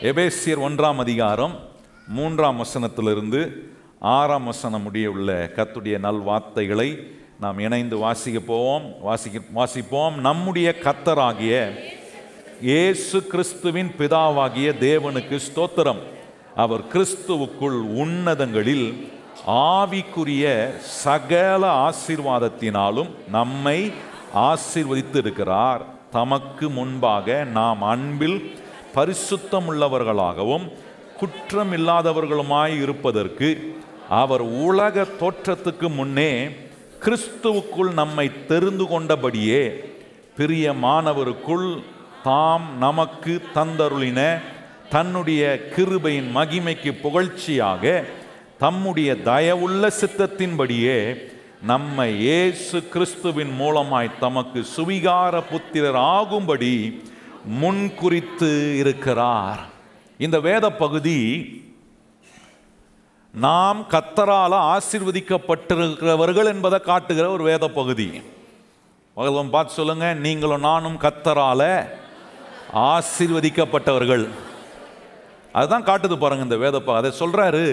எபேசியர் ஒன்றாம் அதிகாரம் மூன்றாம் வசனத்திலிருந்து ஆறாம் வசனம் முடிய உள்ள கத்துடைய நல்வார்த்தைகளை நாம் இணைந்து வாசிக்க போவோம். வாசிக்க வாசிப்போம். நம்முடைய கத்தராகிய இயேசு கிறிஸ்துவின் பிதாவாகிய தேவனுக்கு ஸ்தோத்திரம். அவர் கிறிஸ்துவுக்குள் உன்னதங்களில் ஆவிக்குரிய சகல ஆசீர்வாதத்தினாலும் நம்மை ஆசீர்வதித்து இருக்கிறார் தமக்கு முன்பாக நாம் அன்பில் பரிசுத்தம் உள்ளவர்களாகவும் குற்றமில்லாதவர்களுமாய் இருப்பதற்கு அவர் உலக தோற்றத்துக்கு முன்னே கிறிஸ்துவுக்குள் நம்மை தெரிந்து கொண்டபடியே பிரியமானவருக்குள் தாம் நமக்கு தந்தருளின தன்னுடைய கிருபையின் மகிமைக்கு புகழ்ச்சியாக தம்முடைய தயவுள்ள சித்தத்தின்படியே நம்மை இயேசு கிறிஸ்துவின் மூலமாய் தமக்கு சுவிகார புத்திரர் ஆகும்படி முன்குறித்து இருக்கிறார். இந்த வேத பகுதி நாம் கத்தரால் ஆசிர்வதிக்கப்பட்டிருக்கிறவர்கள் என்பதை காட்டுகிற ஒரு வேத பகுதி. பகவான் பார்த்து சொல்லுங்க நீங்களும் நானும் கத்தரால ஆசிர்வதிக்கப்பட்டவர்கள். அதுதான் காட்டுது பாருங்க இந்த வேத அதை சொல்றாரு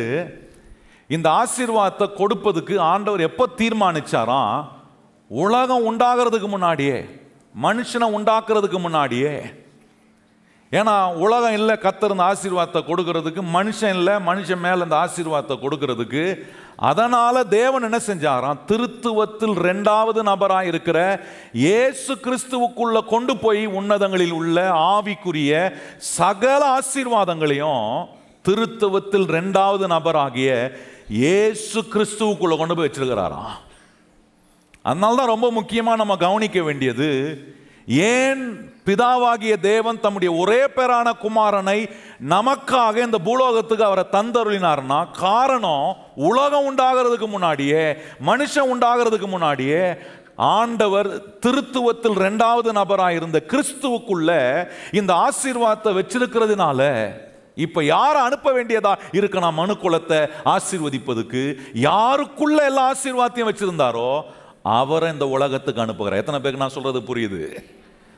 இந்த ஆசீர்வாதத்தை கொடுப்பதுக்கு ஆண்டவர் எப்போ தீர்மானிச்சாராம் உலகம் உண்டாகிறதுக்கு முன்னாடியே மனுஷனை உண்டாக்குறதுக்கு முன்னாடியே. ஏன்னா உலகம் இல்லை கத்தர் இந்த ஆசீர்வாதத்தை கொடுக்கறதுக்கு மனுஷன் இல்லை மனுஷன் மேலே இந்த ஆசீர்வாதத்தை கொடுக்கறதுக்கு. அதனால் தேவன் என்ன செஞ்சாராம்? திருத்துவத்தில் ரெண்டாவது நபராக இருக்கிற இயேசு கிறிஸ்துவுக்குள்ளே கொண்டு போய் உன்னதங்களில் உள்ள ஆவிக்குரிய சகல ஆசீர்வாதங்களையும் திருத்துவத்தில் ரெண்டாவது நபராகிய இயேசு கிறிஸ்துவுக்குள்ளே கொண்டு போய் வச்சிருக்கிறாராம். அதனால தான் ரொம்ப முக்கியமாக நம்ம கவனிக்க வேண்டியது ஏன் பிதாவாகிய தேவன் தம்முடைய ஒரே பேரான குமாரனை நமக்காக இந்த பூலோகத்துக்கு அவரை தந்தருளினார்னா காரணம் உலகம் உண்டாகிறதுக்கு முன்னாடியே மனுஷன் உண்டாகிறதுக்கு முன்னாடியே ஆண்டவர் திருத்துவத்தில் ரெண்டாவது நபராக இருந்த கிறிஸ்துவுக்குள்ள இந்த ஆசீர்வாதத்தை வச்சிருக்கிறதுனால இப்ப யாரை அனுப்ப வேண்டியதா இருக்கு நான் மனு குலத்தை ஆசீர்வதிப்பதுக்கு யாருக்குள்ள எல்லா ஆசீர்வாதத்தையும் வச்சிருந்தாரோ அவரை இந்த உலகத்துக்கு அனுப்புகிறார். எத்தனை பேருக்கு நான் சொல்றது புரியுது?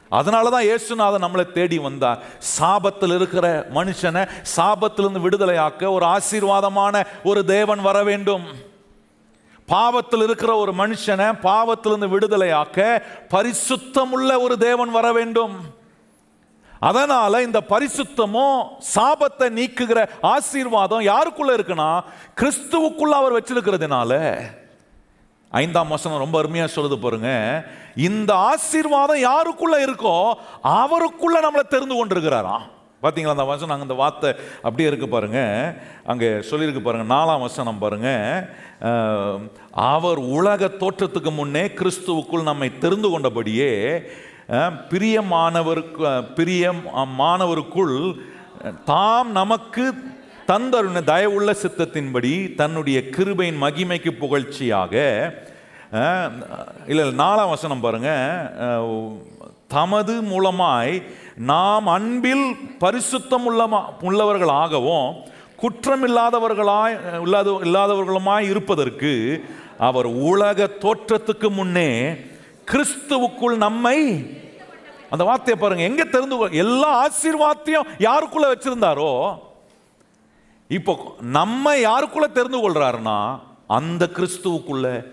அதனால தான் இயேசுநாதன் நம்மளை தேடி வந்தார். சாபத்தில் இருக்கிற மனுஷனை சாபத்திலிருந்து விடுதலையாக்க ஒரு ஆசீர்வாதமான ஒரு தேவன் வர வேண்டும். பாவத்தில் இருக்கிற ஒரு மனுஷனை பாவத்திலிருந்து விடுதலையாக்க பரிசுத்தமுள்ள ஒரு தேவன் வர வேண்டும். அதனால இந்த பரிசுத்தமும் சாபத்தை நீக்குகிற ஆசீர்வாதம் யாருக்குள்ள இருக்குன்னா கிறிஸ்துவுக்குள்ள அவர் வச்சிருக்கிறதுனால. ஐந்தாம் வசனம் ரொம்ப அருமையாக சொல்லுது பாருங்க. இந்த ஆசீர்வாதம் யாருக்குள்ள இருக்கோ அவருக்குள்ள நம்மளை தெரிந்து கொண்டிருக்கிறாராம். பார்த்தீங்களா அந்த வசனம்? அங்கே இந்த வார்த்தை அப்படியே இருக்கு பாருங்க. அங்கே சொல்லியிருக்கு பாருங்க நாலாம் வசனம் பாருங்க. அவர் உலக தோற்றத்துக்கு முன்னே கிறிஸ்துவுக்குள் நம்மை தெரிந்து கொண்டபடியே அஹ், பிரியமானவருக்கு பிரிய பிரியம் மாணவருக்குள் தாம் நமக்கு தந்தருண தயவுள்ள சித்தத்தின்படி தன்னுடைய கிருபையின் மகிமைக்கு புகழ்ச்சியாக இல்லை நாலாம் வசனம் பாருங்க. தமது மூலமாய் நாம் அன்பில் பரிசுத்தம் உள்ளமா உள்ளவர்களாகவும் குற்றமில்லாதவர்களாய் இல்லாத இல்லாதவர்களுமாய் இருப்பதற்கு அவர் உலக தோற்றத்துக்கு முன்னே கிறிஸ்துவுக்குள் நம்மை அந்த வார்த்தையை பாருங்க எங்க தெரிந்து எல்லா ஆசீர்வாதத்தையும் யாருக்குள்ள வச்சிருந்தாரோ இப்போ நம்ம யாருக்குள்ள தெரிந்து கொள்றாருன்னா அந்த கிறிஸ்துவுக்குள்ள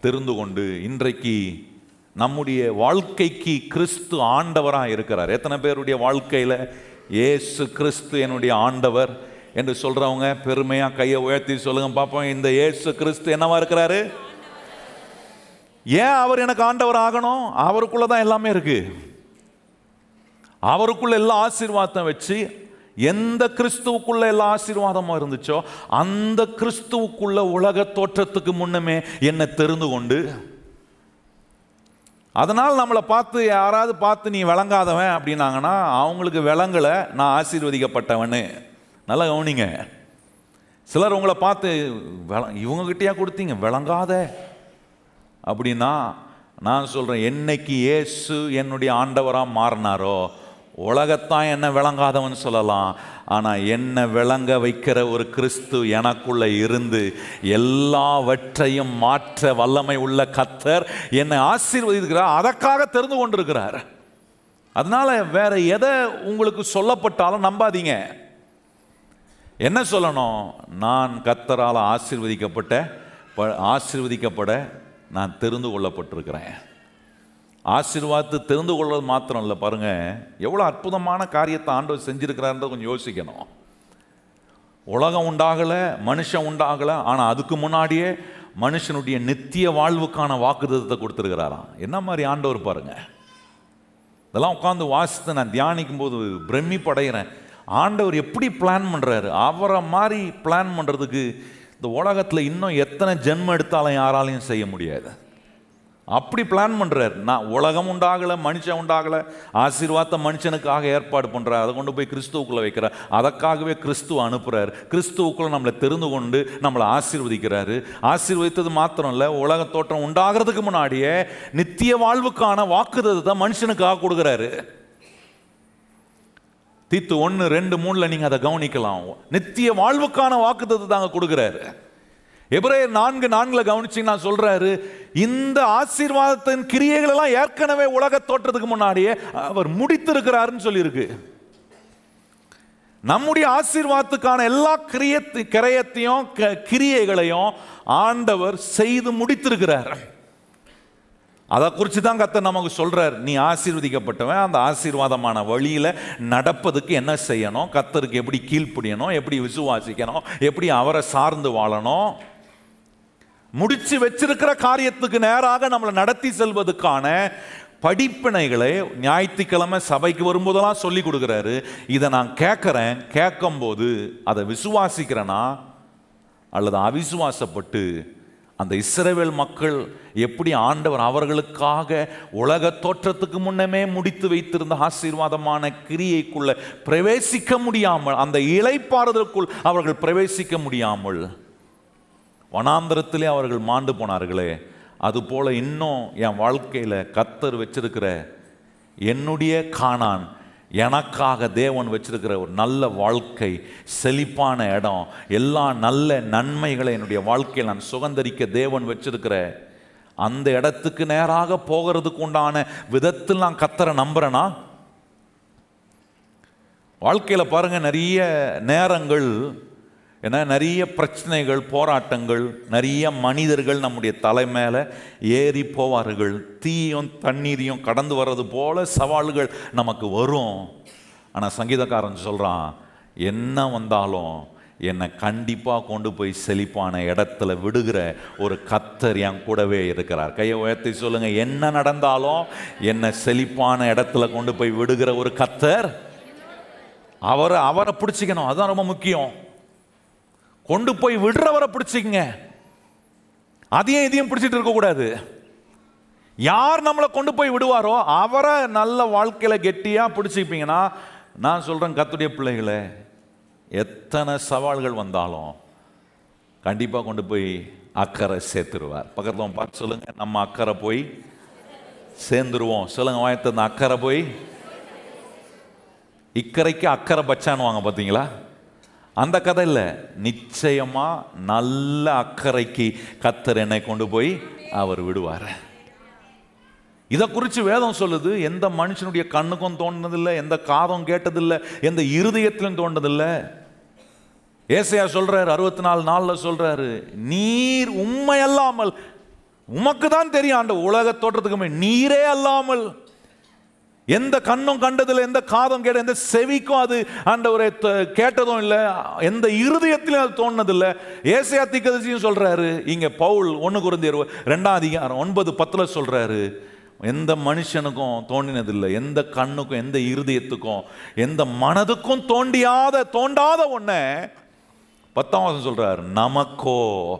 தெரிந்து கொண்டு இன்றைக்கு நம்முடைய வாழ்க்கைக்கு கிறிஸ்து ஆண்டவராக இருக்கிறார். எத்தனை பேருடைய வாழ்க்கையில் ஏசு கிறிஸ்து என்னுடைய ஆண்டவர் என்று சொல்றவங்க பெருமையாக கையை உயர்த்தி சொல்லுங்க பார்ப்போம் இந்த ஏசு கிறிஸ்து என்னவா இருக்கிறாரு? ஏன் அவர் எனக்கு ஆண்டவர் ஆகணும்? அவருக்குள்ள தான் எல்லாமே இருக்கு. அவருக்குள்ள எல்லா ஆசீர்வாதம் வச்சு எந்த கிறிஸ்துவுக்குள்ள எல்லா ஆசீர்வாதமாக இருந்துச்சோ அந்த கிறிஸ்துவுக்குள்ள உலக தோற்றத்துக்கு முன்னமே என்னை தெரிந்து கொண்டு அதனால் நம்மளை பார்த்து யாராவது பார்த்து நீ விளங்காதவன் அப்படின்னாங்கன்னா அவங்களுக்கு விளங்கலை நான் ஆசீர்வதிக்கப்பட்டவனு. நல்லா கவனிங்க. சிலர் உங்களை பார்த்து விள- இவங்ககிட்டயா கொடுத்தீங்க? விளங்காத. அப்படின்னா நான் சொல்கிறேன் என்னைக்கு இயேசு என்னுடைய ஆண்டவராக மாறினாரோ உலகத்தான் என்ன விளங்காதவன் சொல்லலாம். ஆனால் என்ன விளங்க வைக்கிற ஒரு கிறிஸ்து எனக்குள்ள இருந்து எல்லாவற்றையும் மாற்ற வல்லமை உள்ள கத்தர் என்னை ஆசீர்வதிக்கிறார். அதற்காக தெரிந்து கொண்டிருக்கிறார். அதனால வேற எதை உங்களுக்கு சொல்லப்பட்டாலும் நம்பாதீங்க. என்ன சொல்லணும்? நான் கத்தரால் ஆசீர்வதிக்கப்பட்ட ப- ஆசீர்வதிக்கப்பட நான் தெரிந்து கொள்ளப்பட்டிருக்கிறேன். ஆசீர்வாதத்தை தெரிந்து கொள்வது மாத்திரம் இல்லை பாருங்கள் எவ்வளோ அற்புதமான காரியத்தை ஆண்டவர் செஞ்சிருக்கிறாருன்றத கொஞ்சம் யோசிக்கணும். உலகம் உண்டாகலை மனுஷன் உண்டாகலை ஆனால் அதுக்கு முன்னாடியே மனுஷனுடைய நித்திய வாழ்வுக்கான வாக்குத்தத்தை கொடுத்துருக்கிறாராம். என்ன மாதிரி ஆண்டவர் பாருங்கள் இதெல்லாம் உட்காந்து வாசித்து நான் தியானிக்கும் போது பிரமிப்படைகிறேன். ஆண்டவர் எப்படி பிளான் பண்ணுறாரு அவரை மாதிரி பிளான் பண்ணுறதுக்கு இந்த உலகத்தில் இன்னும் எத்தனை ஜென்மம் எடுத்தாலும் யாராலையும் செய்ய முடியாது. அப்படி பிளான் பண்ணுறாரு நான் உலகம் உண்டாகலை மனுஷன் உண்டாகலை ஆசீர்வாதத்தை மனுஷனுக்காக ஏற்பாடு பண்ணுறார் அதை கொண்டு போய் கிறிஸ்துவுக்குள்ளே வைக்கிறார். அதற்காகவே கிறிஸ்துவ அனுப்புகிறார் கிறிஸ்துவுக்குள்ளே நம்மளை தெரிந்து கொண்டு நம்மளை ஆசீர்வதிக்கிறாரு. ஆசீர்வதித்தது மாத்திரம் இல்லை உலக தோற்றம் உண்டாகிறதுக்கு முன்னாடியே நித்திய வாழ்வுக்கான வாக்குத்தத்தை மனுஷனுக்காக கொடுக்குறாரு. தீத்து ஒன்று ரெண்டு மூணில் நீங்கள் அதை கவனிக்கலாம். நித்திய வாழ்வுக்கான வாக்குத்தத்தை தாங்க கொடுக்குறாரு. எபிரேயர் நான்கு நான்களை கவனிச்சு நான் சொல்றாரு. இந்த ஆசீர்வாதத்தின் கிரியைகள் எல்லாம் ஏற்கனவே உலக தோற்றத்துக்கு முன்னாடியே அவர் முடித்திருக்கிறாருன்னு சொல்லியிருக்கு. நம்முடைய ஆசீர்வாதத்துக்கான எல்லா கிரியத்து கிரயத்தையும் க- கிரியைகளையும் ஆண்டவர் செய்து முடித்திருக்கிறார். அதை குறித்து தான் கத்தர் நமக்கு சொல்கிறார் நீ ஆசீர்வதிக்கப்பட்டவன் அந்த ஆசீர்வாதமான வழியில் நடப்பதுக்கு என்ன செய்யணும்? கத்தருக்கு எப்படி கீழ்ப்படியணும்? எப்படி விசுவாசிக்கணும்? எப்படி அவரை சார்ந்து வாழணும்? முடிச்சு வச்சிருக்கிற காரியத்துக்கு நேராக நம்மளை நடத்தி செல்வதற்கான படிப்பினைகளை ஞாயிற்றுக்கிழமை சபைக்கு வரும்போதெல்லாம் சொல்லி கொடுக்குறாரு. இதை நான் கேட்குறேன். கேட்கும்போது அதை விசுவாசிக்கிறேனா? அல்லது அவிசுவாசப்பட்டு அந்த இஸ்ரேவேல் மக்கள் எப்படி ஆண்டவர் அவர்களுக்காக உலக தோற்றத்துக்கு முன்னமே முடித்து வைத்திருந்த ஆசீர்வாதமான கிரியைக்குள்ள பிரவேசிக்க முடியாமல் அந்த இலைப்பாறுதலுக்குள் அவர்கள் பிரவேசிக்க முடியாமல் வனாந்தரத்திலே அவர்கள் மாண்டு போனார்களே அதுபோல் இன்னும் என் வாழ்க்கையில் கத்தர் வச்சிருக்கிற என்னுடைய காணான் எனக்காக தேவன் வச்சிருக்கிற ஒரு நல்ல வாழ்க்கை செழிப்பான இடம் எல்லா நல்ல நன்மைகளை என்னுடைய வாழ்க்கையில் நான் சுகந்தரிக்க தேவன் வச்சிருக்கிற அந்த இடத்துக்கு நேராக போகிறதுக்கு உண்டான விதத்தில் நான் கத்தரை நம்புறேனா? வாழ்க்கையில் பாருங்க நிறைய நேரங்கள் ஏன்னா நிறைய பிரச்சனைகள் போராட்டங்கள் நிறைய மனிதர்கள் நம்முடைய தலை மேலே ஏறி போவார்கள். தீயும் தண்ணீரையும் கடந்து வர்றது போல சவால்கள் நமக்கு வரும். ஆனால் சங்கீதக்காரன் சொல்கிறான் என்ன வந்தாலும் என்னை கண்டிப்பாக கொண்டு போய் செழிப்பான இடத்துல விடுகிற ஒரு கத்தர் என் கூடவே இருக்கிறார். கையை உயர்த்தி சொல்லுங்கள் என்ன நடந்தாலும் என்னை செழிப்பான இடத்துல கொண்டு போய் விடுகிற ஒரு கத்தர் அவரை அவரை பிடிச்சிக்கணும். அதுதான் ரொம்ப முக்கியம். கொண்டு போய் விடுறவரை பிடிச்சிக்கங்க. அதையும் இதையும் பிடிச்சிட்டு இருக்கக்கூடாது யார் நம்மளை கொண்டு போய் விடுவாரோ அவரை நல்ல வாழ்க்கையில் கெட்டியாக பிடிச்சிப்பீங்கன்னா நான் சொல்கிறேன் கத்துடைய பிள்ளைகளே எத்தனை சவால்கள் வந்தாலும் கண்டிப்பாக கொண்டு போய் அக்கறை சேர்த்துருவார். பக்கத்தில் பார்த்து சொல்லுங்க நம்ம அக்கறை போய் சேர்ந்துருவோம். சொல்லுங்க வாயத்த அந்த அக்கறை போய். இக்கரைக்கு அக்கறை பச்சானுவாங்க பார்த்தீங்களா அந்த கதை இல்லை நிச்சயமாக நல்ல அக்கறைக்கு கத்தர் என்னை கொண்டு போய் அவர் விடுவார். இதை குறித்து வேதம் சொல்லுது எந்த மனுஷனுடைய கண்ணுக்கும் தோன்றதில்லை எந்த காதம் கேட்டதில்லை எந்த இருதயத்திலும் தோன்றதில்லை. ஏசையா சொல்கிறார் அறுபத்தி நாலு நாளில் சொல்கிறாரு நீர் உண்மை அல்லாமல் உமக்கு தான் தெரியும் ஆண்ட உலக தோற்றத்துக்குமே நீரே அல்லாமல் எந்த கண்ணும் கண்டதில் எந்த காதம் கேட்ட எந்த செவிக்கும் அது ஆண்டவரை கேட்டதும் இல்லை எந்த இருதயத்திலும் அது தோணுனதில்லை. ஏசையா தீக்கதரிசியும் சொல்றாரு இங்க பவுல் ஒன்று குறைந்த ரெண்டாம் அதிகாரம் ஒன்பது பத்தில் சொல்றாரு எந்த மனுஷனுக்கும் தோண்டினதில்லை எந்த கண்ணுக்கும் எந்த இருதயத்துக்கும் எந்த மனதுக்கும் தோண்டியாத தோண்டாத ஒன்றை பத்தாம் வருஷம் சொல்றார் நமக்கோ.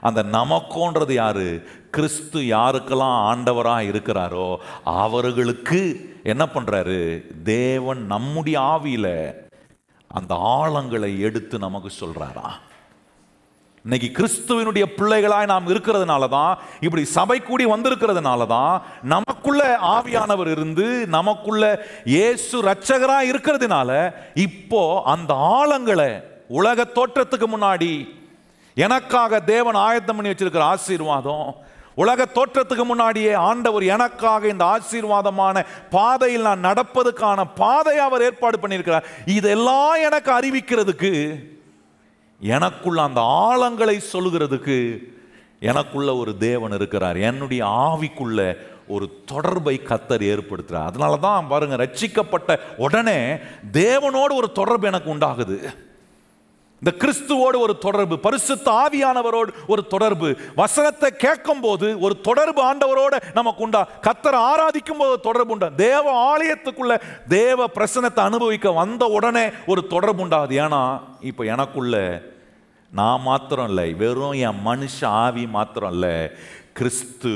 அந்த நமக்கோன்றது யாரு? கிறிஸ்து யாருக்கெல்லாம் ஆண்டவராக இருக்கிறாரோ அவர்களுக்கு என்ன பண்ணுறாரு தேவன் நம்முடைய ஆவியில் அந்த ஆழங்களை எடுத்து நமக்கு சொல்கிறாரா இன்னைக்கு கிறிஸ்துவனுடைய பிள்ளைகளாய் நாம் இருக்கிறதுனால தான் இப்படி சபை கூடி வந்திருக்கிறதுனால தான் நமக்குள்ள ஆவியானவர் இருந்து நமக்குள்ள இயேசு ரட்சகராக இருக்கிறதுனால இப்போ அந்த ஆழங்களை உலக தோற்றத்துக்கு முன்னாடி எனக்காக தேவன் ஆயத்தம் பண்ணி வச்சிருக்கிற ஆசீர்வாதம் உலக தோற்றத்துக்கு முன்னாடியே ஆண்டவர் எனக்காக இந்த ஆசீர்வாதமான பாதையில் நான் நடப்பதுக்கான பாதையை அவர் ஏற்பாடு பண்ணியிருக்கிறார். இதெல்லாம் எனக்கு அறிவிக்கிறதுக்கு எனக்குள்ள அந்த ஆழங்களை சொல்லுகிறதுக்கு எனக்குள்ள ஒரு தேவன் இருக்கிறார். என்னுடைய ஆவிக்குள்ள ஒரு தொடர்பை கத்தர் ஏற்படுத்துகிறார். அதனால தான் பாருங்கள் ரட்சிக்கப்பட்ட உடனே தேவனோடு ஒரு தொடர்பு எனக்கு உண்டாகுது. இந்த கிறிஸ்துவோடு ஒரு தொடர்பு பரிசுத்த ஆவியானவரோடு ஒரு தொடர்பு. வசனத்தை கேட்கும் போது ஒரு தொடர்பு ஆண்டவரோட நமக்கு உண்டா? கத்தரை ஆராதிக்கும் போது தொடர்பு உண்டா? தேவ ஆலயத்துக்குள்ள தேவ பிரசனத்தை அனுபவிக்க வந்த உடனே ஒரு தொடர்பு உண்டாது ஏன்னா இப்போ எனக்குள்ள நான் மாத்திரம் இல்லை வெறும் என் மனுஷ ஆவி மாத்திரம் இல்லை. கிறிஸ்து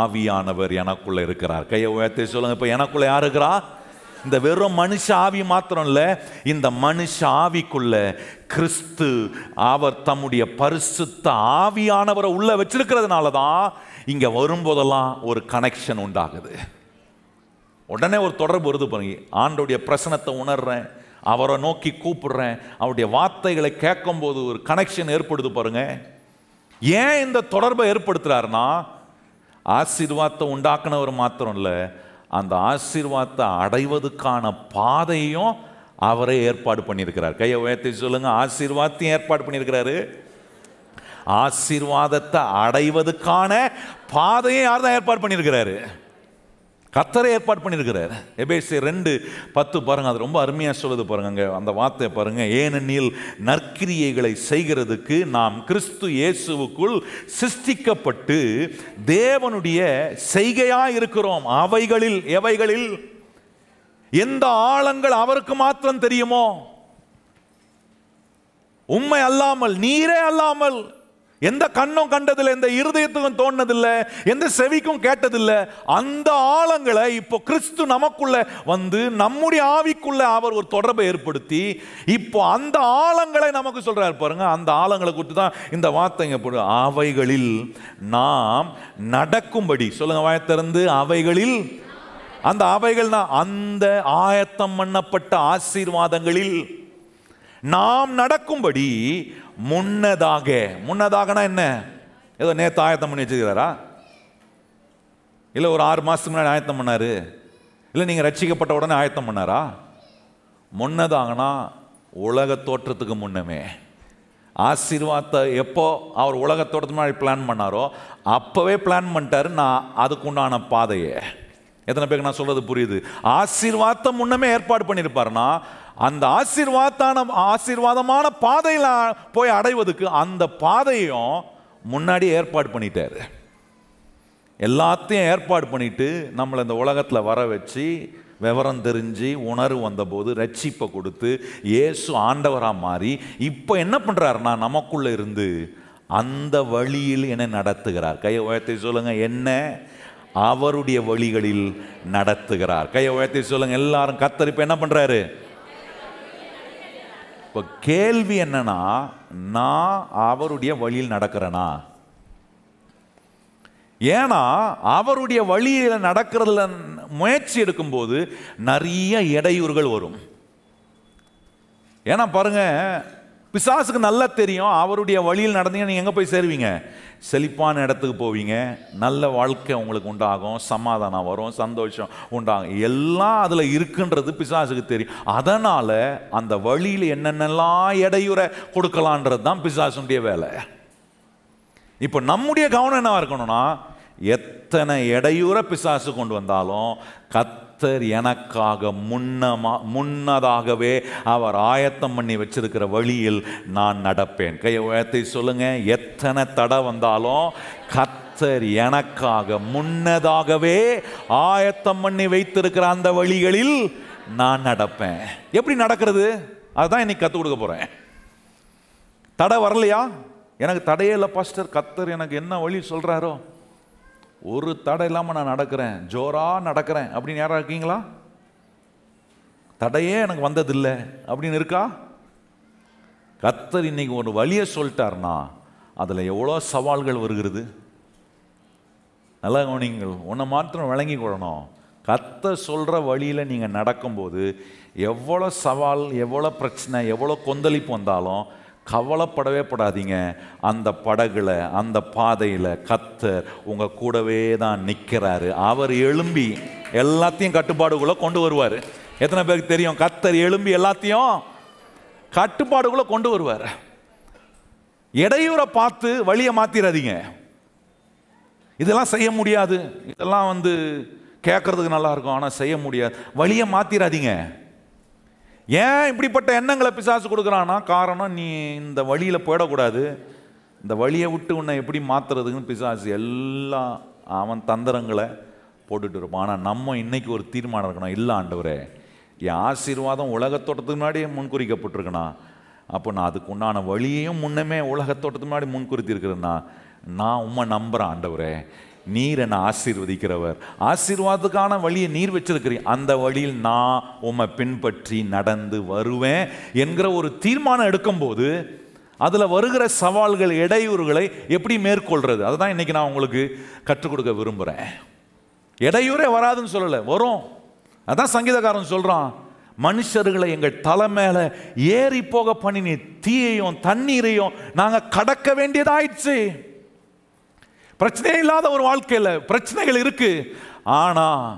ஆவியானவர் எனக்குள்ள இருக்கிறார். கையை உயர்த்தி சொல்லுங்க இப்போ எனக்குள்ள யார் இருக்கிறா? இந்த வெறும் மனுஷ ஆவி மாத்திரம் இல்லை இந்த மனுஷ ஆவிக்குள்ள கிறிஸ்து அவர் தம்முடைய பரிசுத்த ஆவியானவரை உள்ள வச்சிருக்கிறதுனால தான் இங்க வரும்போதெல்லாம் ஒரு கனெக்ஷன் உண்டாகுது. உடனே ஒரு தொடர்பு வருது பாருங்க. ஆண்டோடைய பிரசனத்தை உணர்றேன் அவரை நோக்கி கூப்பிடுறேன் அவருடைய வார்த்தைகளை கேட்கும்போது ஒரு கனெக்ஷன் ஏற்படுது பாருங்க. ஏன் இந்த தொடர்பை ஏற்படுத்துறாருன்னா ஆசீர்வாதத்தை உண்டாக்குனவர் மாத்திரம் இல்லை அந்த ஆசீர்வாதத்தை அடைவதற்கான பாதையும் அவரே ஏற்பாடு பண்ணியிருக்கிறார். கையை உயர்த்தி சொல்லுங்க ஆசீர்வாதத்தையும் ஏற்பாடு பண்ணியிருக்கிறாரு. ஆசீர்வாதத்தை அடைவதற்கான பாதையை யார் தான் ஏற்பாடு பண்ணியிருக்கிறாரு? கத்தரை ஏற்பாடு பண்ணியிருக்கிறார். எபேசி ரெண்டு பத்து பாருங்க அது ரொம்ப அருமையாக சொல்லுது பாருங்க அங்கே அந்த வார்த்தையை பாருங்க. ஏனெனில் நற்கிரியைகளை செய்கிறதுக்கு நாம் கிறிஸ்து இயேசுவுக்குள் சிருஷ்டிக்கப்பட்டு தேவனுடைய செய்கையாக இருக்கிறோம் அவைகளில் எவைகளில்? எந்த ஆழங்கள் அவருக்கு மாத்திரம் தெரியுமோ? உண்மை அல்லாமல் நீரே அல்லாமல் எந்த கண்ணும் கண்டதில்லை எந்த இருதயத்துக்கும் தோணதில்லை எந்த செவிக்கும் கேட்டதில்லை அந்த ஆழங்களை இப்போ கிறிஸ்து நமக்குள்ள வந்து நம்முடைய ஆவிக்குள்ள அவர் ஒரு தொடர்பை ஏற்படுத்தி இப்போ அந்த ஆழங்களை நமக்கு சொல்றாரு பாருங்க அந்த ஆழங்களை குறித்து தான் இந்த வார்த்தைங்க போடு அவைகளில் நாம் நடக்கும்படி சொல்லுங்க வாயத்திறந்து அவைகளில் அந்த அவைகள்னா அந்த ஆயத்தம் பண்ணப்பட்ட ஆசீர்வாதங்களில் நாம் நடக்கும்படி முன்னதாக முன்னதாகனா என்ன? ஏதோ நேத்து ஆயத்தம் பண்ணி வச்சுக்கிறாரா இல்லை ஒரு ஆறு மாதத்துக்கு முன்னாடி ஆயத்தம் பண்ணார்? இல்லை நீங்கள் ரட்சிக்கப்பட்ட உடனே ஆயத்தம் பண்ணாரா? முன்னதாகனா உலக தோற்றத்துக்கு முன்னமே. ஆசீர்வாதத்தை எப்போ அவர் உலக தோற்றத்துக்கு முன்னாடி பிளான் பண்ணாரோ அப்போவே பிளான் பண்ணிட்டாரு நான் அதுக்குண்டான பாதையை. எத்தனை பேருக்கு நான் சொல்றது புரியுது? ஆசீர்வாதத்தை முன்னமே ஏற்பாடு பண்ணியிருப்பாருன்னா அந்த ஆசீர்வாதான ஆசீர்வாதமான பாதையில் போய் அடைவதுக்கு அந்த பாதையும் முன்னாடி ஏற்பாடு பண்ணிட்டாரு. எல்லாத்தையும் ஏற்பாடு பண்ணிட்டு நம்மளை இந்த உலகத்தில் வர வச்சு விவரம் தெரிஞ்சு உணர்வு வந்தபோது ரட்சிப்பை கொடுத்து இயேசு ஆண்டவராக மாறி இப்போ என்ன பண்ணுறாருனா நமக்குள்ளே இருந்து அந்த வழியில் என்னை நடத்துகிறார். கையை உயர்த்தி சொல்லுங்கள் என்ன அவருடைய வழிகளில் நடத்துகிறார். கையை உயர்த்தி சொல்லுங்க எல்லாரும் கத்தர் இப்போ என்ன பண்றாரு? இப்போ கேள்வி என்னன்னா நான் அவருடைய வழியில் நடக்கிறேனா? ஏன்னா அவருடைய வழியில் நடக்கிறதுல முயற்சி எடுக்கும்போது நிறைய இடையூறுகள் வரும். ஏன்னா பாருங்க பிசாசுக்கு நல்லா தெரியும் அவருடைய வழியில் நடந்தீங்க நீங்கள் எங்கே போய் சேருவீங்க? செழிப்பான இடத்துக்கு போவீங்க நல்ல வாழ்க்கை உங்களுக்கு உண்டாகும் சமாதானம் வரும் சந்தோஷம் உண்டாகும். எல்லாம் அதில் இருக்குன்றது பிசாசுக்கு தெரியும். அதனால் அந்த வழியில் என்னென்னலாம் இடையூற கொடுக்கலான்றது தான் பிசாசுடைய வேலை. இப்போ நம்முடைய கவனம் என்னவாக இருக்கணும்னா எத்தனை இடையூற பிசாசு கொண்டு வந்தாலும் கத் கத்தர் எனக்காக முன்னமா முன்னதாகவே அவர் ஆயத்தம் பண்ணி வச்சிருக்கிற வழியில் நான் நடப்பேன். கையை உயர்த்தி சொல்லுங்க எத்தனை தடை வந்தாலும் கத்தர் எனக்காக முன்னதாகவே ஆயத்தம் பண்ணி வைத்திருக்கிற அந்த வழிகளில் நான் நடப்பேன். எப்படி நடக்கிறது? அதுதான் இன்னைக்கு கற்றுக் கொடுக்க போறேன். தடை வரலையா? எனக்கு தடையே இல்லை பாஸ்டர். கத்தர் எனக்கு என்ன வழி சொல்றாரோ? ஒரு தடை இல்லாமல் நான் நடக்கிறேன். ஜோராக நடக்கிறேன். அப்படின்னு யாராக இருக்கீங்களா? தடையே எனக்கு வந்ததில்லை. அப்படின்னு இருக்கா? கத்தர் இன்னைக்கு ஒரு வழியை சொல்லிட்டார்னா அதில் எவ்வளோ சவால்கள் வருகிறது? நல்லா கவனிங்கள் உன்னை மாத்திரம் விளங்கி கொள்ளணும். கத்த சொல்கிற வழியில் நீங்கள் நடக்கும்போது எவ்வளோ சவால் எவ்வளோ பிரச்சனை எவ்வளோ கொந்தளிப்பு வந்தாலும் கவலைப்படவே படாதீங்க. அந்த படகுல அந்த பாதையில் கத்தர் உங்கள் கூடவே தான் நிற்கிறாரு அவர் எழும்பி எல்லாத்தையும் கட்டுப்பாடுக்குள்ளே கொண்டு வருவார். எத்தனை பேருக்கு தெரியும்? கத்தர் எழும்பி எல்லாத்தையும் கட்டுப்பாடுக்குள்ளே கொண்டு வருவார். இடையூறை பார்த்து வழியை மாற்றிடாதீங்க இதெல்லாம் செய்ய முடியாது. இதெல்லாம் வந்து கேட்குறதுக்கு நல்லாயிருக்கும் ஆனால் செய்ய முடியாது. வழியை மாற்றிடாதீங்க ஏன் இப்படிப்பட்ட எண்ணங்களை பிசாசு கொடுக்குறான்னா காரணம் நீ இந்த வழியில் போயிடக்கூடாது. இந்த வழியை விட்டு உன்னை எப்படி மாத்துறதுக்குன்னு பிசாசு எல்லாம் அவன் தந்திரங்களை போட்டுட்டு இருப்பான். ஆனால் நம்ம இன்னைக்கு ஒரு தீர்மானம் இருக்கணும். இல்லை ஆண்டவரே என் ஆசீர்வாதம் உலகத்தோட்டத்துக்கு முன்னாடியே முன்குறிக்கப்பட்டிருக்கணும் அப்போ நான் அதுக்கு உண்டான வழியையும் முன்னமே உலகத்தோட்டத்துக்கு முன்னாடி முன்குறித்தி இருக்கிறேன்னா நான் உம்மை நம்புகிறேன் ஆண்டவரே. நீர் என்னை ஆசீர்வதிக்கிறவர். ஆசீர்வாதத்துக்கான வழியை நீர் வச்சிருக்கிறீர் அந்த வழியில் நான் உம்மை பின்பற்றி நடந்து வருவேன் என்கிற ஒரு தீர்மானம் எடுக்கும்போது அதில் வருகிற சவால்கள் இடையூறுகளை எப்படி மேற்கொள்றது? அதுதான் இன்றைக்கி நான் உங்களுக்கு கற்றுக் கொடுக்க விரும்புகிறேன் இடையூறே வராதுன்னு சொல்லலை வரும். அதான் சங்கீதக்காரன் சொல்கிறான் மனுஷர்களை எங்கள் தலை மேலே ஏறி போக பண்ணினி தீயையும் தண்ணீரையும் நாங்கள் கடக்க வேண்டியதாயிடுச்சு பிரச்சனையே இல்லாத ஒரு வாழ்க்கையில் பிரச்சனைகள் இருக்கு. ஆனா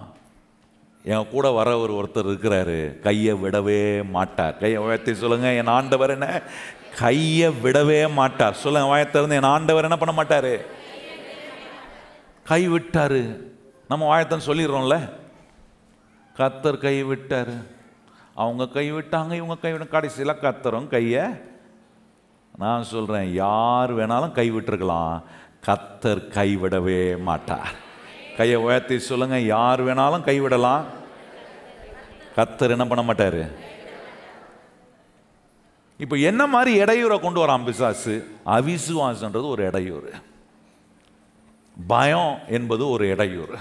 என் கூட வர ஒரு ஒருத்தர் இருக்கிறாரு. கையை விடவே மாட்டார். கையை உயர்த்தி சொல்லுங்க என் ஆண்டவர் என்ன? கையை விடவே மாட்டார். சொல்லுங்க வாயத்திறந்து என் ஆண்டவர் என்ன பண்ண மாட்டாரு? கை விட்டாரு. நம்ம வாயத்தன் சொல்லிடுறோம்ல. கத்தர் கை விட்டார். அவங்க கை விட்டாங்க இவங்க கை விட கடைசியில் கத்தரும் கையை நான் சொல்கிறேன் யார் வேணாலும் கை விட்டுருக்கலாம். கத்தர் கைவிடவே மாட்டார். கையை உயர்த்தி சொல்லுங்க யார் வேணாலும் கைவிடலாம். கத்தர் என்ன பண்ண மாட்டார்? இப்போ என்ன மாதிரி இடையூறை கொண்டு வரான் பிசாசு? அவிசுவாசன்றது ஒரு இடையூறு. பயம் என்பது ஒரு இடையூறு.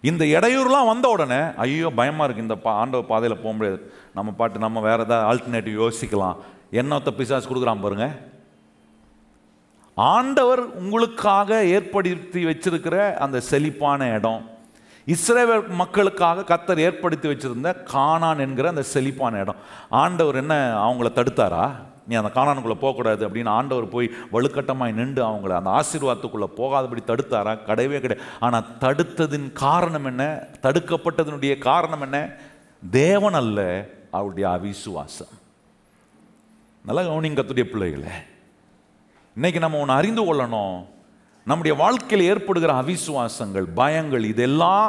இந்த இடையூறுலாம் வந்த உடனே ஐயோ பயமா இருக்கு. இந்த பா ஆண்டவர் பாதையில் போக முடியாது நம்ம பாட்டு நம்ம வேற ஏதாவது ஆல்டர்னேட்டிவ் யோசிக்கலாம். என்னத்த பிசாசு கொடுக்குறான் பாருங்க. ஆண்டவர் உங்களுக்காக ஏற்படுத்தி வச்சிருக்கிற அந்த செழிப்பான இடம் இஸ்ரேல் மக்களுக்காக கத்தர் ஏற்படுத்தி வச்சிருந்த காணான் என்கிற அந்த செழிப்பான இடம். ஆண்டவர் என்ன அவங்கள தடுத்தாரா? நீ அந்த காணானுக்குள்ளே போகக்கூடாது அப்படின்னு ஆண்டவர் போய் வலுக்கட்டமாய் நின்று அவங்கள அந்த ஆசீர்வாதத்துக்குள்ளே போகாதபடி தடுத்தாரா? கிடையவே கிடையாது. ஆனால் தடுத்ததின் காரணம் என்ன? தடுக்கப்பட்டதனுடைய காரணம் என்ன? தேவன் அல்ல அவருடைய அவிசுவாசம். நல்லா கவனிங்கத்துடைய கத்துடைய பிள்ளைகளே. இன்னைக்கு நம்ம ஒன்று அறிந்து கொள்ளணும். நம்முடைய வாழ்க்கையில் ஏற்படுகிற அவிசுவாசங்கள் பயங்கள் இதெல்லாம்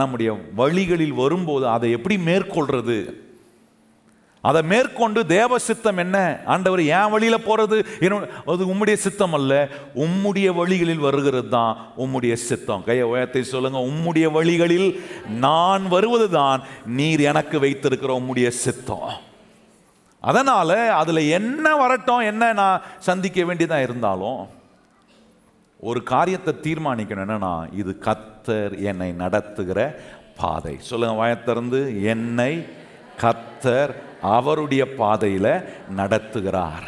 நம்முடைய வழிகளில் வரும்போது அதை எப்படி மேற்கொள்றது? அதை மேற்கொண்டு தேவ சித்தம் என்ன? ஆண்டவர் ஏன் வழியில் போகிறது அது உம்முடைய சித்தம் அல்ல. உம்முடைய வழிகளில் வருகிறது தான் உம்முடைய சித்தம். கையை உயர்த்தி சொல்லுங்க உம்முடைய வழிகளில் நான் வருவது தான் நீர் எனக்கு வைத்திருக்கிற உம்முடைய சித்தம். அதனால் அதில் என்ன வரட்டும் என்ன நான் சந்திக்க வேண்டியதாக இருந்தாலும் ஒரு காரியத்தை தீர்மானிக்கணும். என்னன்னா இது கத்தர் என்னை நடத்துகிற பாதை. சொல்லுங்க வாயத்திறந்து என்னை கத்தர் அவருடைய பாதையில் நடத்துகிறார்.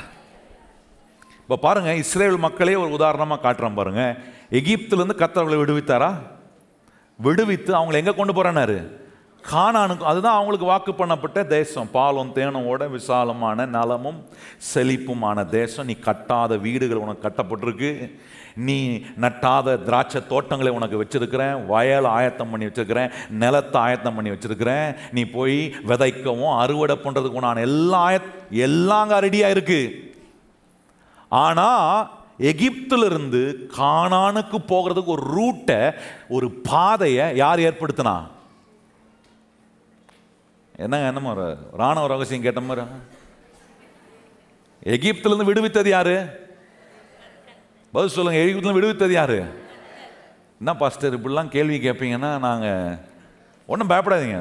இப்போ பாருங்கள் இஸ்ரேல் மக்களே ஒரு உதாரணமாக காட்டுறேன் பாருங்கள் எகிப்துலேருந்து கத்தர்களை விடுவித்தாரா? விடுவித்து அவங்களை எங்கே கொண்டு போகிறேன்னாரு கானானுக்கு அதுதான் அவங்களுக்கு வாக்கு பண்ணப்பட்ட தேசம். பாலும் தேனோட விசாலமான நலமும் செழிப்புமான தேசம். நீ கட்டாத வீடுகள் உனக்கு கட்டப்பட்டிருக்கு. நீ நட்டாத திராட்சை தோட்டங்களை உனக்கு வச்சிருக்கிறேன். வயல் ஆயத்தம் பண்ணி வச்சிருக்கிறேன். நிலத்தை ஆயத்தம் பண்ணி வச்சிருக்கிறேன். நீ போய் விதைக்கவும் அறுவடை பண்ணுறதுக்கு உண்டான எல்லா ஆய எல்லாங்க அங்கே ரெடியாக இருக்கு ஆனால் எகிப்திலிருந்து கானானுக்கு போகிறதுக்கு ஒரு ரூட்டை ஒரு பாதையை யார் ஏற்படுத்தினா? என்னங்க என்னமோ ஒரு ராணுவ ரகசியம் கேட்ட மாதிரி? எகிப்திலிருந்து விடுவித்தது யாரு? பதில் சொல்லுங்க எகிப்திலிருந்து விடுவித்தது யாரு? என்ன பாஸ்டர் இப்படிலாம் கேள்வி கேட்பீங்கன்னா நாங்கள் ஒன்றும் பயப்படாதீங்க.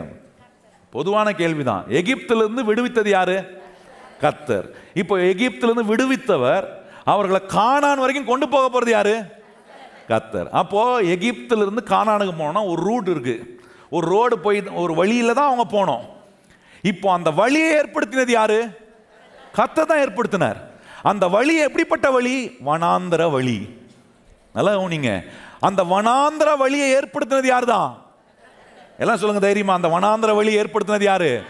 பொதுவான கேள்வி தான் எகிப்திலிருந்து விடுவித்தது யாரு? கத்தர் இப்போ எகிப்திலிருந்து விடுவித்தவர் அவர்களை காணான் வரைக்கும் கொண்டு போக போகிறது யாரு? கத்தர் அப்போது எகிப்திலிருந்து காணானுக்கு போனோம்னா ஒரு ரூட் இருக்குது ஒரு ரோடு போய் ஒரு வழியில் தான் அவங்க போனோம். இப்போ அந்த வழியை ஏற்படுத்தினது யாரு? கத்தை தான் ஏற்படுத்தினார். அந்த வழி எப்படிப்பட்ட வழி? வனாந்திர வழி. நல்லா கவனிங்க. அந்த வனாந்திர வழியை ஏற்படுத்தினது யார் தான் எல்லாம் சொல்லுங்க தைரியமா. அந்த வனாந்திர வழியை ஏற்படுத்தினது யாரு?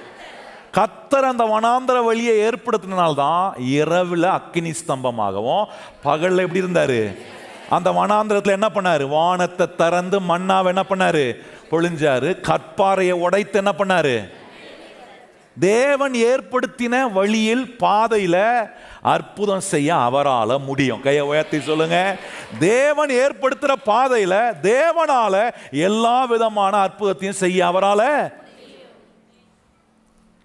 கத்தர் அந்த வனாந்திர வழியை ஏற்படுத்தினால்தான் இரவில் அக்கினி ஸ்தம்பமாகவும் பகல்ல எப்படி இருந்தாரு? அந்த வனாந்திரத்தில் என்ன பண்ணாரு? வானத்தை திறந்து மண்ணாவை என்ன பண்ணாரு? பொழிஞ்சாரு. கற்பாறையை உடைத்து என்ன பண்ணாரு? தேவன் ஏற்படுத்தின வழியில் பாதையில அற்புதம் செய்ய அவரால் முடியும். கையை உயர்த்தி சொல்லுங்க. தேவன் ஏற்படுத்துற பாதையில தேவனால எல்லா விதமான அற்புதத்தையும் செய்ய அவரால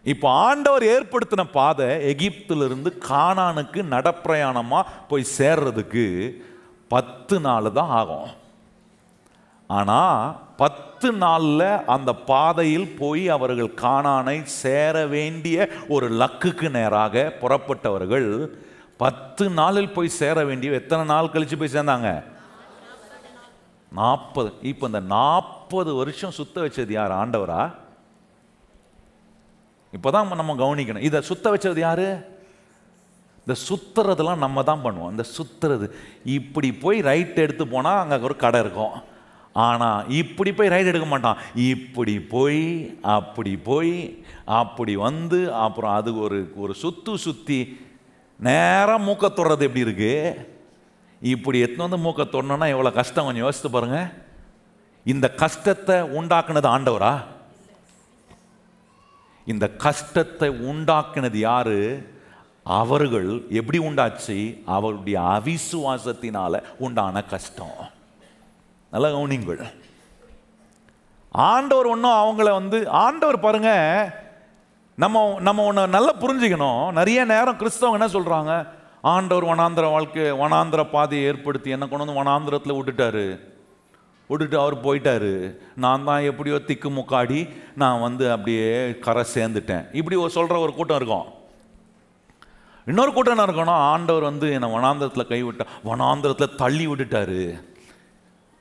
இப்போ ஆண்டவர் ஏற்படுத்தின பாதை எகிப்திலிருந்து கானானுக்கு நடப்பிரயாணமாக போய் சேர்றதுக்கு பத்து நாள் தான் ஆகும். ஆனால் பத்து நாளில் அந்த பாதையில் போய் அவர்கள் காணானை சேர வேண்டிய ஒரு லக்குக்கு நேராக புறப்பட்டவர்கள் பத்து நாளில் போய் சேர வேண்டிய எத்தனை நாள் கழித்து போய் சேர்ந்தாங்க? நாற்பது. இப்போ இந்த நாற்பது வருஷம் சுத்த வச்சது யார்? ஆண்டவரா? இப்போதான் நம்ம கவனிக்கணும். இதை சுத்த வச்சது யார்? இந்த சுத்துறதெல்லாம் நம்ம தான் பண்ணுவோம். இந்த சுத்துறது. இப்படி போய் ரைட் எடுத்து போனால் அங்கே ஒரு கடை இருக்கும். ஆனால் இப்படி போய் ரைடு எடுக்க மாட்டான். இப்படி போய் அப்படி போய் அப்படி வந்து அப்புறம் அது ஒரு ஒரு சுத்து சுற்றி நேராக மூக்க தொடுறது எப்படி இருக்கு? இப்படி எத்தனை வந்து மூக்க தொடணும்னா எவ்வளோ கஷ்டம்? கொஞ்சம் யோசித்து பாருங்க. இந்த கஷ்டத்தை உண்டாக்குனது ஆண்டவரா? இந்த கஷ்டத்தை உண்டாக்குனது யாரு? அவர்கள். எப்படி உண்டாச்சு? அவருடைய அவிசுவாசத்தினால உண்டான கஷ்டம். நல்லா கவனிங்கள் ஆண்டவர் ஒன்றும் அவங்கள வந்து ஆண்டவர் பாருங்க நம்ம நம்ம ஒன்று நல்லா புரிஞ்சுக்கணும். நிறைய நேரம் கிறிஸ்தவங்க என்ன சொல்கிறாங்க ஆண்டவர் வனாந்திர வாழ்க்கை வனாந்திர பாதையை ஏற்படுத்தி என்ன கொண்டு வந்து வனாந்திரத்தில் விட்டுட்டாரு. விட்டுட்டு அவர் போயிட்டாரு. நான் தான் எப்படியோ திக்கு முக்காடி நான் வந்து அப்படியே கரை சேர்ந்துட்டேன். இப்படி ஒரு சொல்கிற ஒரு கூட்டம் இருக்கும். இன்னொரு கூட்டம் என்ன இருக்கணும் ஆண்டவர் வந்து என்னை வனாந்திரத்தில் கைவிட்டார் வனாந்திரத்தில் தள்ளி விட்டுட்டாரு.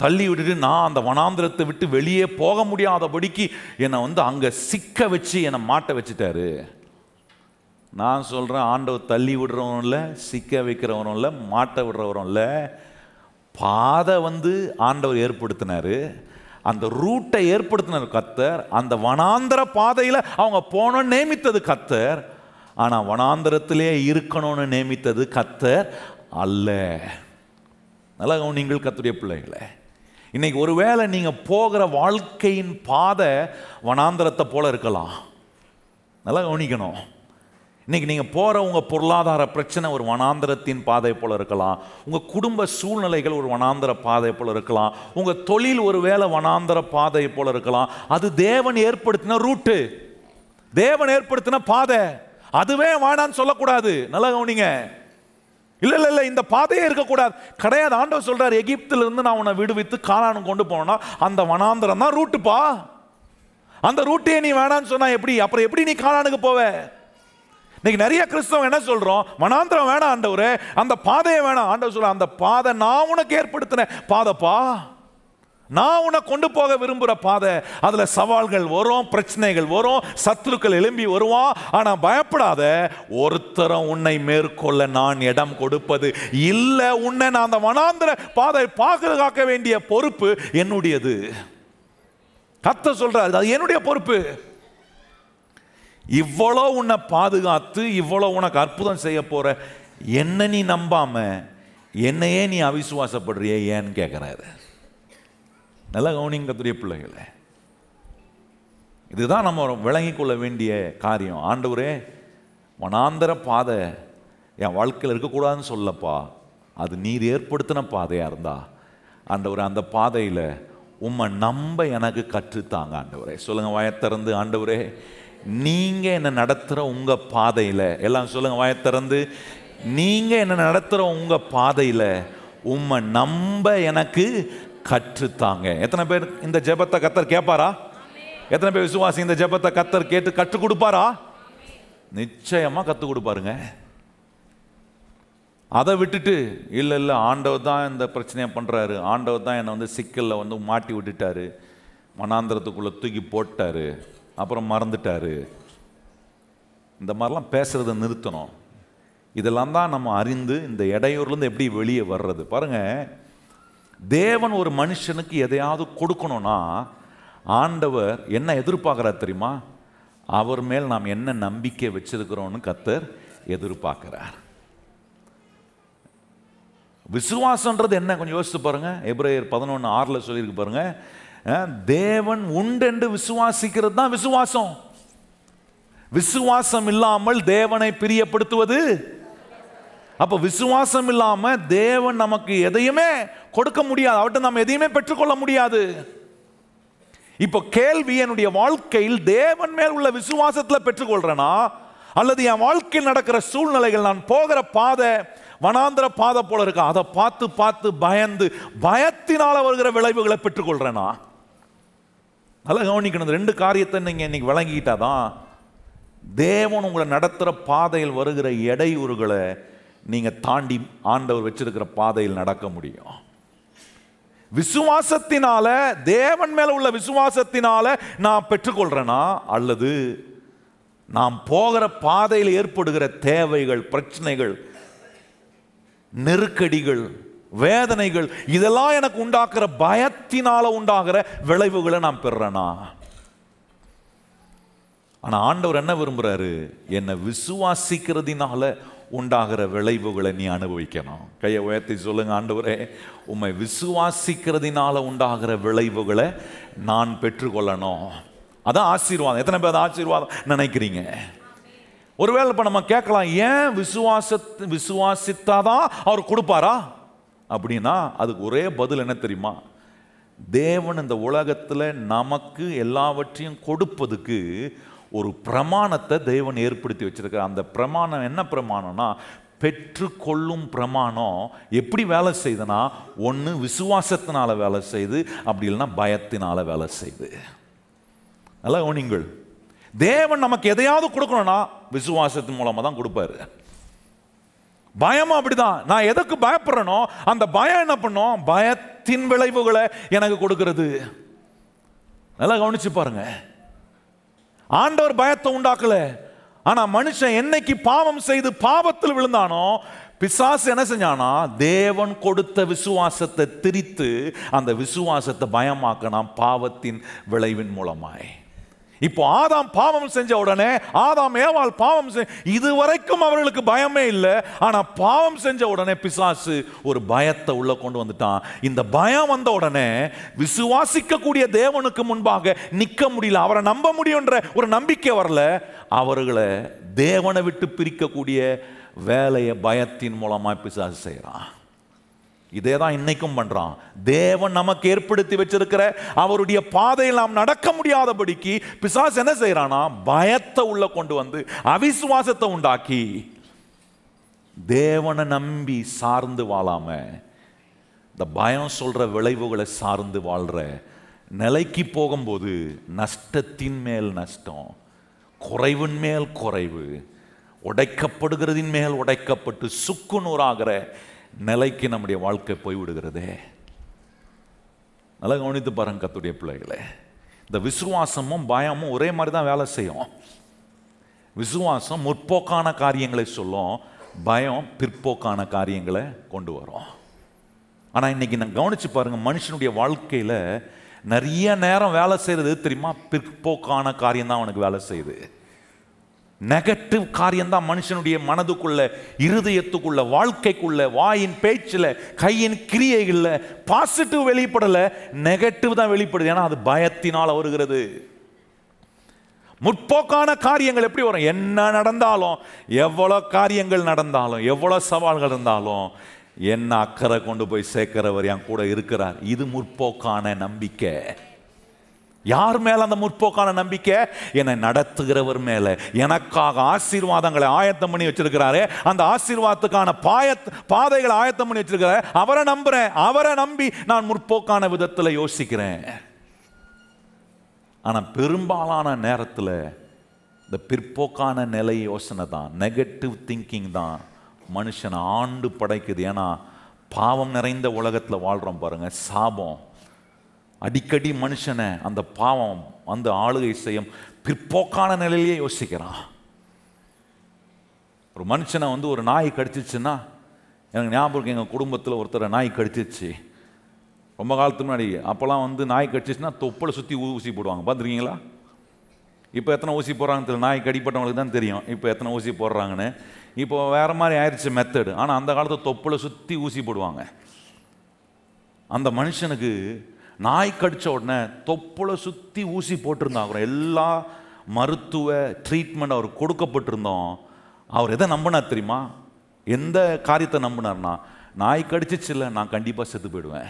தள்ளி விட்டுட்டு நான் அந்த வனாந்திரத்தை விட்டு வெளியே போக முடியாதபடிக்கு என்னை வந்து அங்கே சிக்க வச்சு என்னை மாட்ட வச்சுட்டாரு. நான் சொல்கிறேன் ஆண்டவர் தள்ளி விடுறவனும் இல்லை சிக்க வைக்கிறவனும் இல்லை மாட்ட விடுறவரும் இல்லை. பாதை வந்து ஆண்டவர் ஏற்படுத்தினாரு. அந்த ரூட்டை ஏற்படுத்தினார் கத்தர். அந்த வனாந்திர பாதையில் அவங்க போனோன்னு நேமித்தது கத்தர். ஆனால் வனாந்திரத்திலே இருக்கணும்னு நேமித்தது கத்தர் அல்ல. நல்லா நீங்கள் கத்துடைய பிள்ளைகளை. இன்னைக்கு ஒருவேளை நீங்கள் போகிற வாழ்க்கையின் பாதை வனாந்திரத்தை போல இருக்கலாம். நல்லா கவனிக்கணும். இன்னைக்கு நீங்கள் போகிற உங்கள் பொருளாதார பிரச்சனை ஒரு வனாந்திரத்தின் பாதை போல இருக்கலாம். உங்கள் குடும்ப சூழ்நிலைகள் ஒரு வனாந்திர பாதை போல இருக்கலாம். உங்கள் தொழில் ஒரு வேளை வனாந்திர பாதை போல இருக்கலாம். அது தேவன் ஏற்படுத்தின ரூட்டு. தேவன் ஏற்படுத்தின பாதை. அதுவே வேணான்னு சொல்லக்கூடாது. நல்லா கவனிங்க. இல்லை இல்லை இல்லை இந்த பாதையே இருக்கக்கூடாது. கிடையாது. ஆண்டவர் சொல்கிறார் எகிப்திலிருந்து நான் உன்னை விடுவித்து காலானு கொண்டு போனோன்னா அந்த வனாந்திரம் தான் ரூட்டுப்பா அந்த ரூட்டையே நீ வேணான்னு சொன்னால் எப்படி? அப்புறம் எப்படி நீ காலானுக்கு போவ? இன்னைக்கு நிறைய கிறிஸ்தவம் என்ன சொல்கிறோம் வனாந்திரம் வேணாம் ஆண்டவர். அந்த பாதையை வேணாம். ஆண்டவர் சொல்ல அந்த பாதை நான் உனக்கு ஏற்படுத்தின பாதைப்பா. நான் உன்னை கொண்டு போக விரும்புகிற பாதை அதில் சவால்கள் வரும் பிரச்சனைகள் வரும் சத்துருக்கள் எழும்பி வருவான். ஆனால் பயப்படாத ஒருத்தரும் உன்னை மேற்கொள்ள நான் இடம் கொடுப்பது இல்லை. உன்னை நான் அந்த வனாந்திர பாதை பாதுகாக்க வேண்டிய பொறுப்பு என்னுடையது. கத்த சொல்றாரு அது என்னுடைய பொறுப்பு. இவ்வளோ உன்னை பாதுகாத்து இவ்வளோ உனக்கு அற்புதம் செய்ய போற என்ன நீ நம்பாம என்னையே நீ அவிசுவாசப்படுறிய ஏன்னு கேட்குறாரு நல்லா கவனிங்க கத்துடைய பிள்ளைகளை. இதுதான் நம்ம விளங்கி கொள்ள வேண்டிய காரியம். ஆண்டவரே வனாந்தர பாதை என் வாழ்க்கையில் இருக்கக்கூடாதுன்னு சொல்லப்பா. அது நீர் ஏற்படுத்தின பாதையாக இருந்தா. ஆண்டவர் அந்த பாதையில் உம்மை நம்ப எனக்கு கற்றுத்தாங்க ஆண்டவரே. சொல்லுங்க வாயத்திறந்து ஆண்டவரே நீங்கள் என்ன நடத்துகிற உங்கள் பாதையில் எல்லாம் சொல்லுங்க வாயத்திறந்து நீங்கள் என்ன நடத்துகிற உங்கள் பாதையில் உம்மை நம்ப எனக்கு கற்றுத்தாங்க. எத்தனை பேர் இந்த ஜெபத்தை கத்தர் கேட்பாரா? எத்தனை பேர் விசுவாசி இந்த ஜெபத்தை கத்தர் கேட்டு கற்றுக் கொடுப்பாரா? நிச்சயமா கற்றுக் கொடுப்பாருங்க. அதை விட்டுட்டு இல்லை இல்லை ஆண்டவர் தான் இந்த பிரச்சனையை பண்ணுறாரு ஆண்டவர் தான் என்னை வந்து சிக்கலில் வந்து மாட்டி விட்டுட்டாரு. மனாந்திரத்துக்குள்ளே தூக்கி போட்டாரு. அப்புறம் மறந்துட்டாரு. இந்த மாதிரிலாம் பேசுகிறத நிறுத்தணும். இதெல்லாம் தான் நம்ம அறிந்து இந்த இடையூர்லேருந்து எப்படி வெளியே வர்றது. பாருங்கள் தேவன் ஒரு மனுஷனுக்கு எதையாவது கொடுக்கணும்னா ஆண்டவர் என்ன எதிர்பார்க்குறார் தெரியுமா? அவர் மேல் நாம் என்ன நம்பிக்கை வச்சிருக்கிறோன்னு கத்தர் எதிர்பார்க்கிறார். விசுவாசன்றது என்ன? கொஞ்சம் யோசித்து பாருங்க. எப்ரேயர் பதினொன்று ஆறில் சொல்லியிருக்கு பாருங்க. தேவன் தேவன் உண்டென்று விசுவாசிக்கிறது தான் விசுவாசம். விசுவாசம் இல்லாமல் தேவனை பிரியப்படுத்துவது அப்போ விசுவாசம் இல்லாமல் தேவன் நமக்கு எதையுமே கொடுக்க முடியாது. அவர்கிட்ட நம்ம எதையுமே பெற்றுக்கொள்ள முடியாது. இப்போ கேள்வி என்னுடைய வாழ்க்கையில் தேவன் மேல் உள்ள விசுவாசத்தில் பெற்றுக்கொள்றேனா? அல்லது என் வாழ்க்கையில் நடக்கிற சூழ்நிலைகள் நான் போகிற பாதை வனாந்திர பாதை போல இருக்கா? அதை பார்த்து பார்த்து பயந்து பயத்தினால் வருகிற விளைவுகளை பெற்றுக்கொள்றேனா? நல்லா கவனிக்கணும். இந்த ரெண்டு காரியத்தை நீங்கள் இன்னைக்கு விளங்கிக்கிட்டாதான் தேவன் உங்களை நடத்துகிற பாதையில் வருகிற இடையூறுகளை நீங்கள் தாண்டி ஆண்டவர் வச்சிருக்கிற பாதையில் நடக்க முடியும். விசுவாசத்தினால தேவன் மேல உள்ள விசுவாசத்தினால நான் பெற்றுக்கொள்றேனா? அல்லது நாம் போகிற பாதையில் ஏற்படுகிற தேவைகள் பிரச்சனைகள் நெருக்கடிகள் வேதனைகள் இதெல்லாம் எனக்கு உண்டாக்குற பயத்தினால உண்டாகிற விளைவுகளை நான் பெறுறேனா? ஆனா ஆண்டவர் என்ன விரும்புறாரு? என்னை விசுவாசிக்கிறதுனால உண்டாகிற விளைவுகளை நீ அனுபவிக்கணும். கையை உயர்த்தி சொல்லுங்க ஆண்டவரே உண்மை விசுவாசிக்கிறதுனால உண்டாகிற விளைவுகளை நான் பெற்றுக்கொள்ளணும். அதான் ஆசீர்வாதம். எத்தனை பேர் ஆசீர்வாதம் நினைக்கிறீங்க? ஒருவேளை இப்போ நம்ம கேட்கலாம் ஏன் விசுவாச விசுவாசித்தாதான் அவர் கொடுப்பாரா? அப்படின்னா அதுக்கு ஒரே பதில் என்ன தெரியுமா? தேவன் இந்த உலகத்தில் நமக்கு எல்லாவற்றையும் கொடுப்பதுக்கு ஒரு பிரமாணத்தை தேவன் ஏற்படுத்தி வச்சிருக்கார் அந்த பிரமாணம் என்ன பிரமாணம்னா பெற்றுக்கொள்ளும் பிரமாணம். எப்படி வேலை செய்யுதுன்னா ஒன்று விசுவாசத்தினால் வேலை செய்து அப்படி இல்லைன்னா பயத்தினால் வேலை செய்யுது நல்லா கவனிங்கள் தேவன் நமக்கு எதையாவது கொடுக்கணும்னா விசுவாசத்தின் மூலமாக தான் கொடுப்பாரு. பயமும் அப்படிதான். நான் எதுக்கு பயப்படுறேனோ அந்த பயம் என்ன பண்ணும்? பயத்தின் விளைவுகளை எனக்கு கொடுக்கறது. நல்லா கவனிச்சு பாருங்கள் ஆண்டவர் பயத்தை உண்டாக்கல. ஆனா மனுஷன் என்னைக்கு பாவம் செய்து பாவத்தில் விழுந்தானோ பிசாசு என்ன செஞ்சானா தேவன் கொடுத்த விசுவாசத்தை திரித்து அந்த விசுவாசத்தை பயமாக்கினான் பாவத்தின் விளைவின் மூலமாய். இப்போ ஆதாம் பாவம் செஞ்ச உடனே ஆதாம் ஏவாள் பாவம் இதுவரைக்கும் அவர்களுக்கு பயமே இல்லை. ஆனா பாவம் செஞ்ச உடனே பிசாசு ஒரு பயத்தை உள்ள கொண்டு வந்துட்டான். இந்த பயம் வந்த உடனே விசுவாசிக்கக்கூடிய தேவனுக்கு முன்பாக நிக்க முடியல. அவரை நம்ப முடியுன்ற ஒரு நம்பிக்கை வரல. அவர்களை தேவனை விட்டு பிரிக்கக்கூடிய வேலையை பயத்தின் மூலமா பிசாசு செய்கிறான் இதே தான் இன்னைக்கும் பண்ணுறான் தேவன் நமக்கு ஏற்படுத்தி வச்சிருக்கிற அவருடைய பாதையில் நாம் நடக்க முடியாதபடிக்கு பிசாஸ் என்ன செய்கிறான்னா பயத்தை உள்ள கொண்டு வந்து அவிசுவாசத்தை உண்டாக்கி தேவனை நம்பி சார்ந்து வாழாம இந்த பயம் சொல்ற விளைவுகளை சார்ந்து வாழ்ற நிலைக்கு போகும்போது நஷ்டத்தின் மேல் நஷ்டம் குறைவின் மேல் குறைவு உடைக்கப்படுகிறதின் மேல் உடைக்கப்பட்டு சுக்குநூறாகிற நிலைக்கு நம்முடைய வாழ்க்கை போய்விடுகிறதே. நல்லா கவனித்து பாருங்க கத்துடைய பிள்ளைகளே. இந்த விசுவாசமும் பயமும் ஒரே மாதிரி தான் வேலை செய்யும். விசுவாசம் முற்போக்கான காரியங்களை சொல்லும் பயம் பிற்போக்கான காரியங்களை கொண்டு வரும். ஆனால் இன்னைக்கு நான் கவனிச்சு பாருங்க மனுஷனுடைய வாழ்க்கையில் நிறைய நேரம் வேலை செய்கிறது தெரியுமா? பிற்போக்கான காரியம் தான் அவனுக்கு வேலை செய்யுது. நெகட்டிவ் காரியம்தான் மனுஷனுடைய மனதுக்குள்ள இருதயத்துக்குள்ள வாழ்க்கைக்குள்ள வாயின் பேச்சில் கையின் கிரியைகளில் பாசிட்டிவ் வெளிப்படலை நெகட்டிவ் தான் வெளிப்படுது. ஏன்னா அது பயத்தினால் வருகிறது. முற்போக்கான காரியங்கள் எப்படி வரும்? என்ன நடந்தாலும் எவ்வளோ காரியங்கள் நடந்தாலும் எவ்வளோ சவால்கள் இருந்தாலும் என்ன அக்கறை கொண்டு போய் சேர்க்கிறவர் என் கூட இருக்கிறார். இது முற்போக்கான நம்பிக்கை. யார் மேல அந்த முற்போக்கான நம்பிக்கை? என்னை நடத்துகிறவர் மேல. எனக்காக ஆசீர்வாதங்களை ஆயத்தம் பண்ணி வச்சிருக்கிறாரு. அந்த ஆசீர்வாதத்துக்கான பாய பாதைகளை ஆயத்தம் பண்ணி வச்சிருக்கிறாரு. அவரை நம்புறேன். அவரை நம்பி நான் முற்போக்கான விதத்தில் யோசிக்கிறேன். ஆனால் பெரும்பாலான நேரத்தில் இந்த பிற்போக்கான நிலை யோசனை தான். நெகட்டிவ் திங்கிங் தான். மனுஷனை ஆண்டு படைக்குது. ஏன்னா பாவம் நிறைந்த உலகத்தில் வாழ்கிறோம் பாருங்கள் சாபம். அடிக்கடி மனுஷனை அந்த பாவம் அந்த ஆளுகை செய்யும் பிற்போக்கான நிலையிலேயே யோசிக்கிறான். ஒரு மனுஷனை வந்து ஒரு நாய் கடிச்சிச்சுன்னா எனக்கு ஞாபகம் எங்கள் குடும்பத்தில் ஒருத்தரை நாய் கடிச்சிச்சு. ரொம்ப காலத்துக்கு முன்னாடி அப்போல்லாம் வந்து நாய் கடிச்சிச்சுன்னா தொப்பலை சுற்றி ஊசி போடுவாங்க. பார்த்துருக்கீங்களா? இப்போ எத்தனை ஊசி போடுறாங்கன்னு தெரியல. நாய் கடிப்பட்டவங்களுக்கு தான் தெரியும். இப்போ எத்தனை ஊசி போடுறாங்கன்னு. இப்போ வேறு மாதிரி ஆயிடுச்சு மெத்தடு ஆனால் அந்த காலத்தில் தொப்பில் சுற்றி ஊசி போடுவாங்க. அந்த மனுஷனுக்கு நாய் கடித்த உடனே தொப்புளை சுற்றி ஊசி போட்டிருந்தாங்க எல்லா மருத்துவ ட்ரீட்மெண்ட் அவர் கொடுக்கப்பட்டிருந்தோம். அவர் எதை நம்பினார் தெரியுமா? எந்த காரியத்தை நம்பினார்னா நாய் கடிச்சிச்சில்ல நான் கண்டிப்பாக செத்து போயிடுவேன்.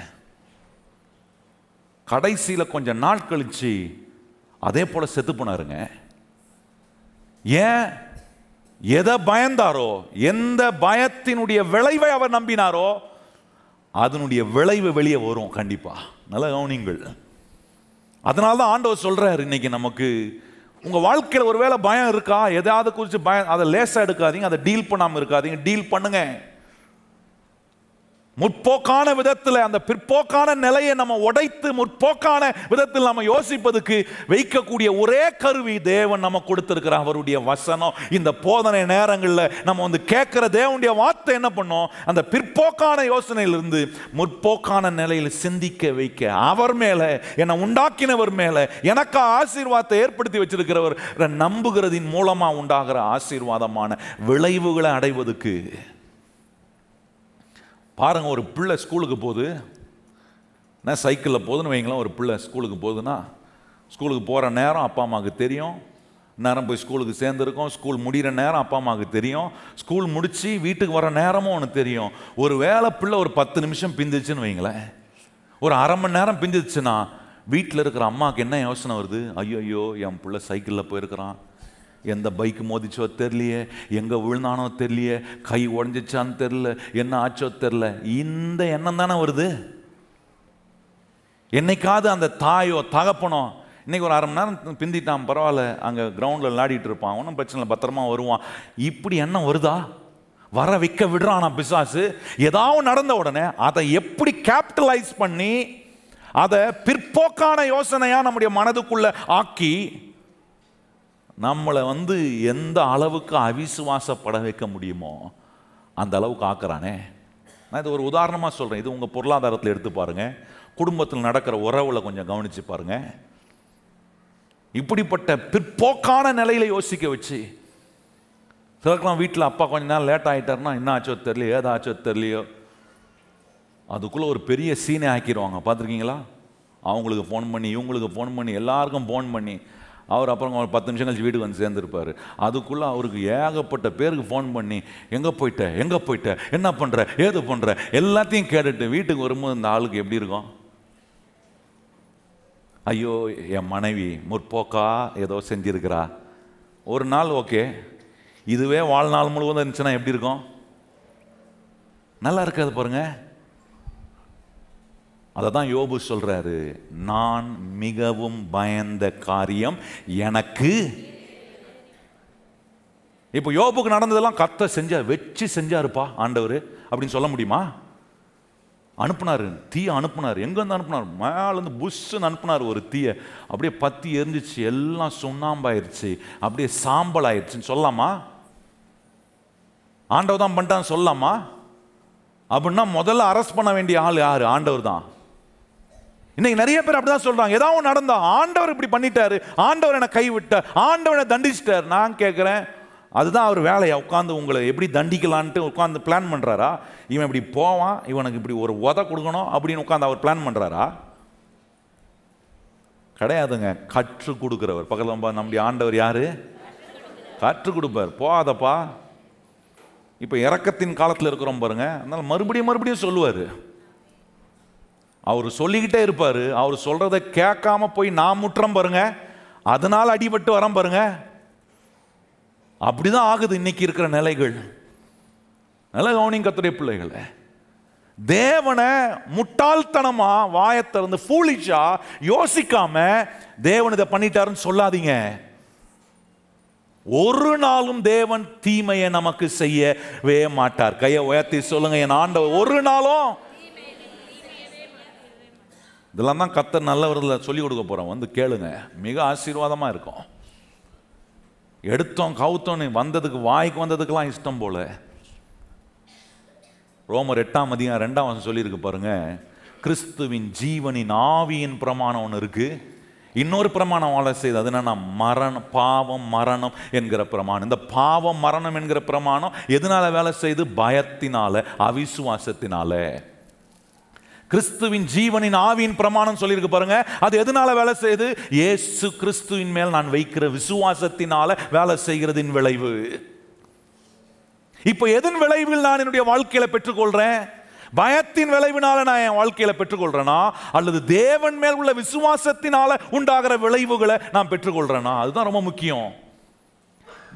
கடைசியில் கொஞ்சம் நாள் கழிச்சு அதே போல் செத்து போனாருங்க. ஏன்? எதை பயந்தாரோ எந்த பயத்தினுடைய விளைவை அவர் நம்பினாரோ அதனுடைய விளைவு வெளியே வரும் கண்டிப்பாக நல்ல கவனிங்கள் அதனால தான் ஆண்டவர் சொல்கிறார் இன்னைக்கு நமக்கு உங்கள் வாழ்க்கையில் ஒருவேளை பயம் இருக்கா? எதாவது குறித்து பயம் அதை லேசாக எடுக்காதீங்க அதை டீல் பண்ணாமல் இருக்காதீங்க டீல் பண்ணுங்கள் முற்போக்கான விதத்தில் அந்த பிற்போக்கான நிலையை நம்ம உடைத்து முற்போக்கான விதத்தில் நம்ம யோசிப்பதுக்கு வைக்கக்கூடிய ஒரே கருவி தேவன் நம்ம கொடுத்துருக்கிற அவருடைய வசனம். இந்த போதனை நேரங்களில் நம்ம வந்து கேட்குற தேவனுடைய வார்த்தை என்ன பண்ணோம்? அந்த பிற்போக்கான யோசனையிலிருந்து முற்போக்கான நிலையில் சிந்திக்க வைக்க. அவர் மேலே என்னை உண்டாக்கினவர் மேலே எனக்கு ஆசீர்வாதத்தை ஏற்படுத்தி வச்சிருக்கிறவர் நம்புகிறதின் மூலமாக உண்டாகிற ஆசீர்வாதமான விளைவுகளை அடைவதற்கு பாருங்க ஒரு பிள்ளை ஸ்கூலுக்கு போகுது. நான் சைக்கிளில் போகுதுன்னு வைங்களேன் ஒரு பிள்ளை ஸ்கூலுக்கு போகுதுன்னா ஸ்கூலுக்கு போகிற நேரம் அப்பா அம்மாவுக்கு தெரியும். நேரம் போய் ஸ்கூலுக்கு சேர்ந்துருக்கோம் ஸ்கூல் முடிகிற நேரம் அப்பா அம்மாவுக்கு தெரியும். ஸ்கூல் முடித்து வீட்டுக்கு வர நேரமும் ஒன்று தெரியும். ஒரு வேளை பிள்ளை ஒரு பத்து நிமிஷம் பிந்துச்சுன்னு வைங்களேன். ஒரு அரை மணி நேரம் பிந்துச்சுன்னா வீட்டில் இருக்கிற அம்மாவுக்கு என்ன யோசனை வருது? ஐயோ ஐயோ என் பிள்ளை சைக்கிளில் போயிருக்கிறான். எந்த பைக் மோதிச்சோ தெரியலையே எங்கே விழுந்தானோ தெரியலையே கை உடஞ்சிச்சான்னு தெரில என்ன ஆச்சோ தெரில இந்த எண்ணம் தானே வருது? என்னைக்காவது அந்த தாயோ தகப்பனோ இன்னைக்கு ஒரு அரை மணி நேரம் பிந்திட்டான் பரவாயில்ல அங்கே கிரவுண்டில் விளையாடிட்டு இருப்பான் ஒன்றும் பிரச்சனை இல்லை பத்திரமா வருவான். இப்படி எண்ணம் வருதா? வர வைக்க விடுறானா பிசாசு? ஏதாவது நடந்த உடனே அதை எப்படி கேபிட்டலைஸ் பண்ணி அதை பிற்போக்கான யோசனையாக நம்முடைய மனதுக்குள்ளே ஆக்கி நம்மளை வந்து எந்த அளவுக்கு அவிசுவாசப்பட வைக்க முடியுமோ அந்த அளவுக்கு ஆக்குறானே. நான் இது ஒரு உதாரணமாக சொல்கிறேன் இது உங்கள் பொருளாதாரத்தில் எடுத்து பாருங்கள் குடும்பத்தில் நடக்கிற உறவுல கொஞ்சம் கவனித்து பாருங்கள் இப்படிப்பட்ட பிற்போக்கான நிலையில யோசிக்க வச்சு சிலருக்குலாம் வீட்டில் அப்பா கொஞ்ச நேரம் லேட் ஆகிட்டாருன்னா என்ன ஆச்சோ தெரியலையோ ஏதாச்சோ தெரியலையோ அதுக்குள்ளே ஒரு பெரிய சீனை ஆக்கிடுவாங்க. பார்த்துருக்கீங்களா? அவங்களுக்கு ஃபோன் பண்ணி இவங்களுக்கு ஃபோன் பண்ணி எல்லாருக்கும் ஃபோன் பண்ணி அவர் அப்புறம் ஒரு பத்து நிமிஷம் கழிச்சு வீட்டுக்கு வந்து சேர்ந்துருப்பார். அதுக்குள்ளே அவருக்கு ஏகப்பட்ட பேருக்கு ஃபோன் பண்ணி எங்கே போயிட்ட? எங்கே போயிட்ட? என்ன பண்ணுற ஏது பண்ணுற எல்லாத்தையும் கேட்டுட்டு வீட்டுக்கு வரும்போது இந்த ஆளுக்கு எப்படி இருக்கும்? ஐயோ என் மனைவி முற்போக்கா ஏதோ செஞ்சிருக்கிறா. ஒரு நாள் ஓகே. இதுவே வாழ்நாள் முழுவதும் இருந்துச்சுன்னா எப்படி இருக்கும்? நல்லா இருக்காது பாருங்கள் அதை தான் யோபு சொல்கிறாரு நான் மிகவும் பயந்த காரியம் எனக்கு இப்போ யோபுக்கு நடந்ததெல்லாம் கத்த செஞ்சார் வச்சு செஞ்சாருப்பா ஆண்டவர் அப்படின்னு சொல்ல முடியுமா? அனுப்புனாரு தீயை அனுப்புனார். எங்கேருந்து அனுப்புனார்? மேலேருந்து புஷ்ஷுன்னு அனுப்புனார் ஒரு தீயை. அப்படியே பத்தி எரிஞ்சிச்சு எல்லாம் சுண்ணாம்பாயிருச்சு. அப்படியே சாம்பல் ஆயிடுச்சுன்னு சொல்லலாமா? ஆண்டவர் தான் பண்ணிட்டான்னு சொல்லலாமா? அப்படின்னா முதல்ல அரெஸ்ட் பண்ண வேண்டிய ஆள் யார்? ஆண்டவர் தான் இன்னைக்கு நிறைய பேர் அப்படிதான் சொல்றாங்க. ஏதாவது நடந்தா ஆண்டவர் இப்படி பண்ணிட்டாரு ஆண்டவர் என்னை கைவிட்டார் ஆண்டவனை தண்டிச்சிட்டார். நான் கேட்குறேன் அதுதான் அவர் வேலையை? உட்காந்து உங்களை எப்படி தண்டிக்கலான்ட்டு உட்காந்து பிளான் பண்ணுறாரா இவன் இப்படி போவான் இவனுக்கு இப்படி ஒரு உத கொடுக்கணும் அப்படின்னு உட்காந்து அவர் பிளான் பண்ணுறாரா கிடையாதுங்க. கற்றுக் கொடுக்குறவர். பக்கத்தில் நம்முடைய ஆண்டவர் யாரு? கற்றுக் கொடுப்பார். போகாதப்பா. இப்போ இறக்கத்தின் காலத்தில் இருக்கிறோம் பாருங்க. அதனால் மறுபடியும் மறுபடியும் சொல்லுவார். அவர் சொல்லிக்கிட்டே இருப்பார். அவர் சொல்கிறத கேட்காம போய் நான் முற்றம் பாருங்க. அதனால் அடிபட்டு வரோம் பாருங்க. அப்படிதான் ஆகுது இன்னைக்கு இருக்கிற நிலைகள். நல்ல கவனிங் கத்துடைய பிள்ளைகளை. தேவனை முட்டாள்தனமா வாயை திறந்து ஃபூலிஷா யோசிக்காம தேவன் இதை பண்ணிட்டாருன்னு சொல்லாதீங்க. ஒரு நாளும் தேவன் தீமையை நமக்கு செய்யவே மாட்டார். கையை உயர்த்தி சொல்லுங்க என் ஆண்டவர் ஒரு நாளும் இதெல்லாம் தான் கத்தர் நல்லவரில் சொல்லி கொடுக்க போகிறோம் வந்து கேளுங்க. மிக ஆசீர்வாதமாக இருக்கும். எடுத்தோம் கவுத்தோன்னு வந்ததுக்கு வாய்க்கு வந்ததுக்கெல்லாம் இஷ்டம் போல. ரோமர் எட்டாம் அதிகம் ரெண்டாம் வருஷம் சொல்லியிருக்கு பாருங்க. கிறிஸ்துவின் ஜீவனின் ஆவியின் பிரமாணம் ஒன்று இருக்கு. இன்னொரு பிரமாணம் வாழ செய்து அது என்னன்னா மரணம் பாவம் மரணம் என்கிற பிரமாணம். இந்த பாவம் மரணம் என்கிற பிரமாணம் எதனால வேலை செய்து? பயத்தினால அவிசுவாசத்தினால. கிறிஸ்துவின் ஜீவனின் ஆவியின் பிரமாணம் சொல்லியிருக்கு பாருங்க. அது எதனால வேலை செய்யுது? ஏசு கிறிஸ்துவின் மேல் நான் வைக்கிற விசுவாசத்தினால வேலை செய்கிறதின் விளைவு. இப்போ எதன் விளைவில் நான் என்னுடைய வாழ்க்கையில பெற்றுக்கொள்றேன்? பயத்தின் விளைவினால நான் என் வாழ்க்கையில பெற்றுக்கொள்றேனா? அல்லது தேவன் மேல் உள்ள விசுவாசத்தினால உண்டாகிற விளைவுகளை நான் பெற்றுக்கொள்றேனா? அதுதான் ரொம்ப முக்கியம்.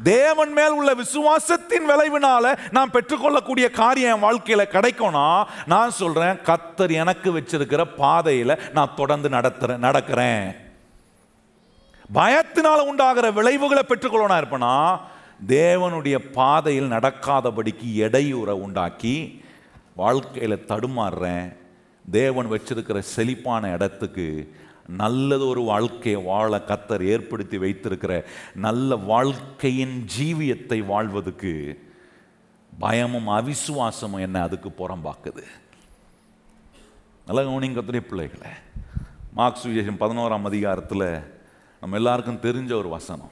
தேவன் மேல் உள்ள விசுவாசத்தின் விளைவினால நான் பெற்றுக்கொள்ளக்கூடிய காரியம் என் வாழ்க்கையில கிடைக்கும்னா நான் சொல்றேன் கத்தர் எனக்கு வச்சிருக்கிற பாதையில நான் தொடர்ந்து நடத்துறேன் நடக்கிறேன். பயத்தினால உண்டாகிற விளைவுகளை பெற்றுக்கொள்ளணும் இருப்பேனா தேவனுடைய பாதையில் நடக்காதபடிக்கு இடையூறை உண்டாக்கி வாழ்க்கையில் தடுமாறுறேன். தேவன் வச்சிருக்கிற செழிப்பான இடத்துக்கு நல்லது ஒரு வாழ்க்கையை வாழ கத்தர் ஏற்படுத்தி வைத்திருக்கிற நல்ல வாழ்க்கையின் ஜீவியத்தை வாழ்வதுக்கு பயமும் அவிசுவாசமும் என்ன அதுக்கு புறம்பாக்குது. நல்ல கவனிங்க கத்துடைய பிள்ளைகளை. மார்க்ஸ் சுவிசேஷம் பதினோராம் அதிகாரத்தில் நம்ம எல்லாருக்கும் தெரிஞ்ச ஒரு வசனம்.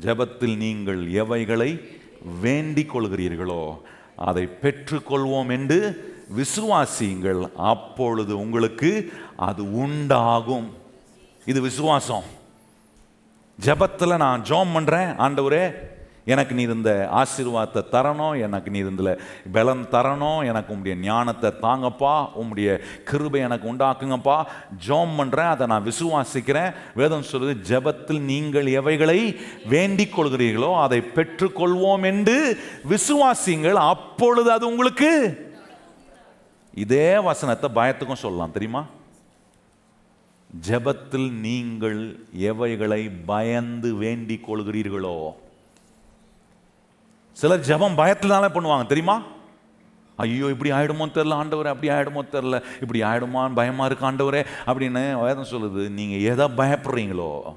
ஜெபத்தில் நீங்கள் எவைகளை வேண்டிக் கொள்கிறீர்களோ அதை பெற்றுக்கொள்வோம் என்று விசுவாசியுங்கள். அப்பொழுது உங்களுக்கு அது உண்டாகும். இது விசுவாசம். ஜபத்தில் நான் ஜோம் பண்ணுறேன் ஆண்டவரே எனக்கு நீ இருந்த ஆசீர்வாதத்தை தரணும் எனக்கு நீ இதில் பலம் தரணும் எனக்கு உங்களுடைய ஞானத்தை தாங்கப்பா உங்களுடைய கிருபை எனக்கு உண்டாக்குங்கப்பா. ஜோம் பண்ணுறேன் அதை நான் விசுவாசிக்கிறேன். வேதம் சொல்லுது ஜெபத்தில் நீங்கள் எவைகளை வேண்டிக் கொள்கிறீர்களோ அதை பெற்றுக்கொள்வோம் என்று விசுவாசிங்கள் அப்பொழுது அது உங்களுக்கு இதே வசனத்தை பயத்துக்கும் சொல்லலாம் தெரியுமா? ஜெபத்தில் நீங்கள் எவைகளை பயந்து வேண்டிக் கொள்கிறீர்களோ? சிலர் ஜெபம் பயத்தினால பண்ணுவாங்க தெரியுமா? ஐயோ இப்படி ஆயிடுமோ தெரில ஆண்டவரே அப்படி ஆயிடுமோ தெரில இப்படி ஆயிடுமான்னு பயமா இருக்கு ஆண்டவரே அப்படின்னு வேதம் சொல்லுது. நீங்க எதை பயப்படுறீங்களோ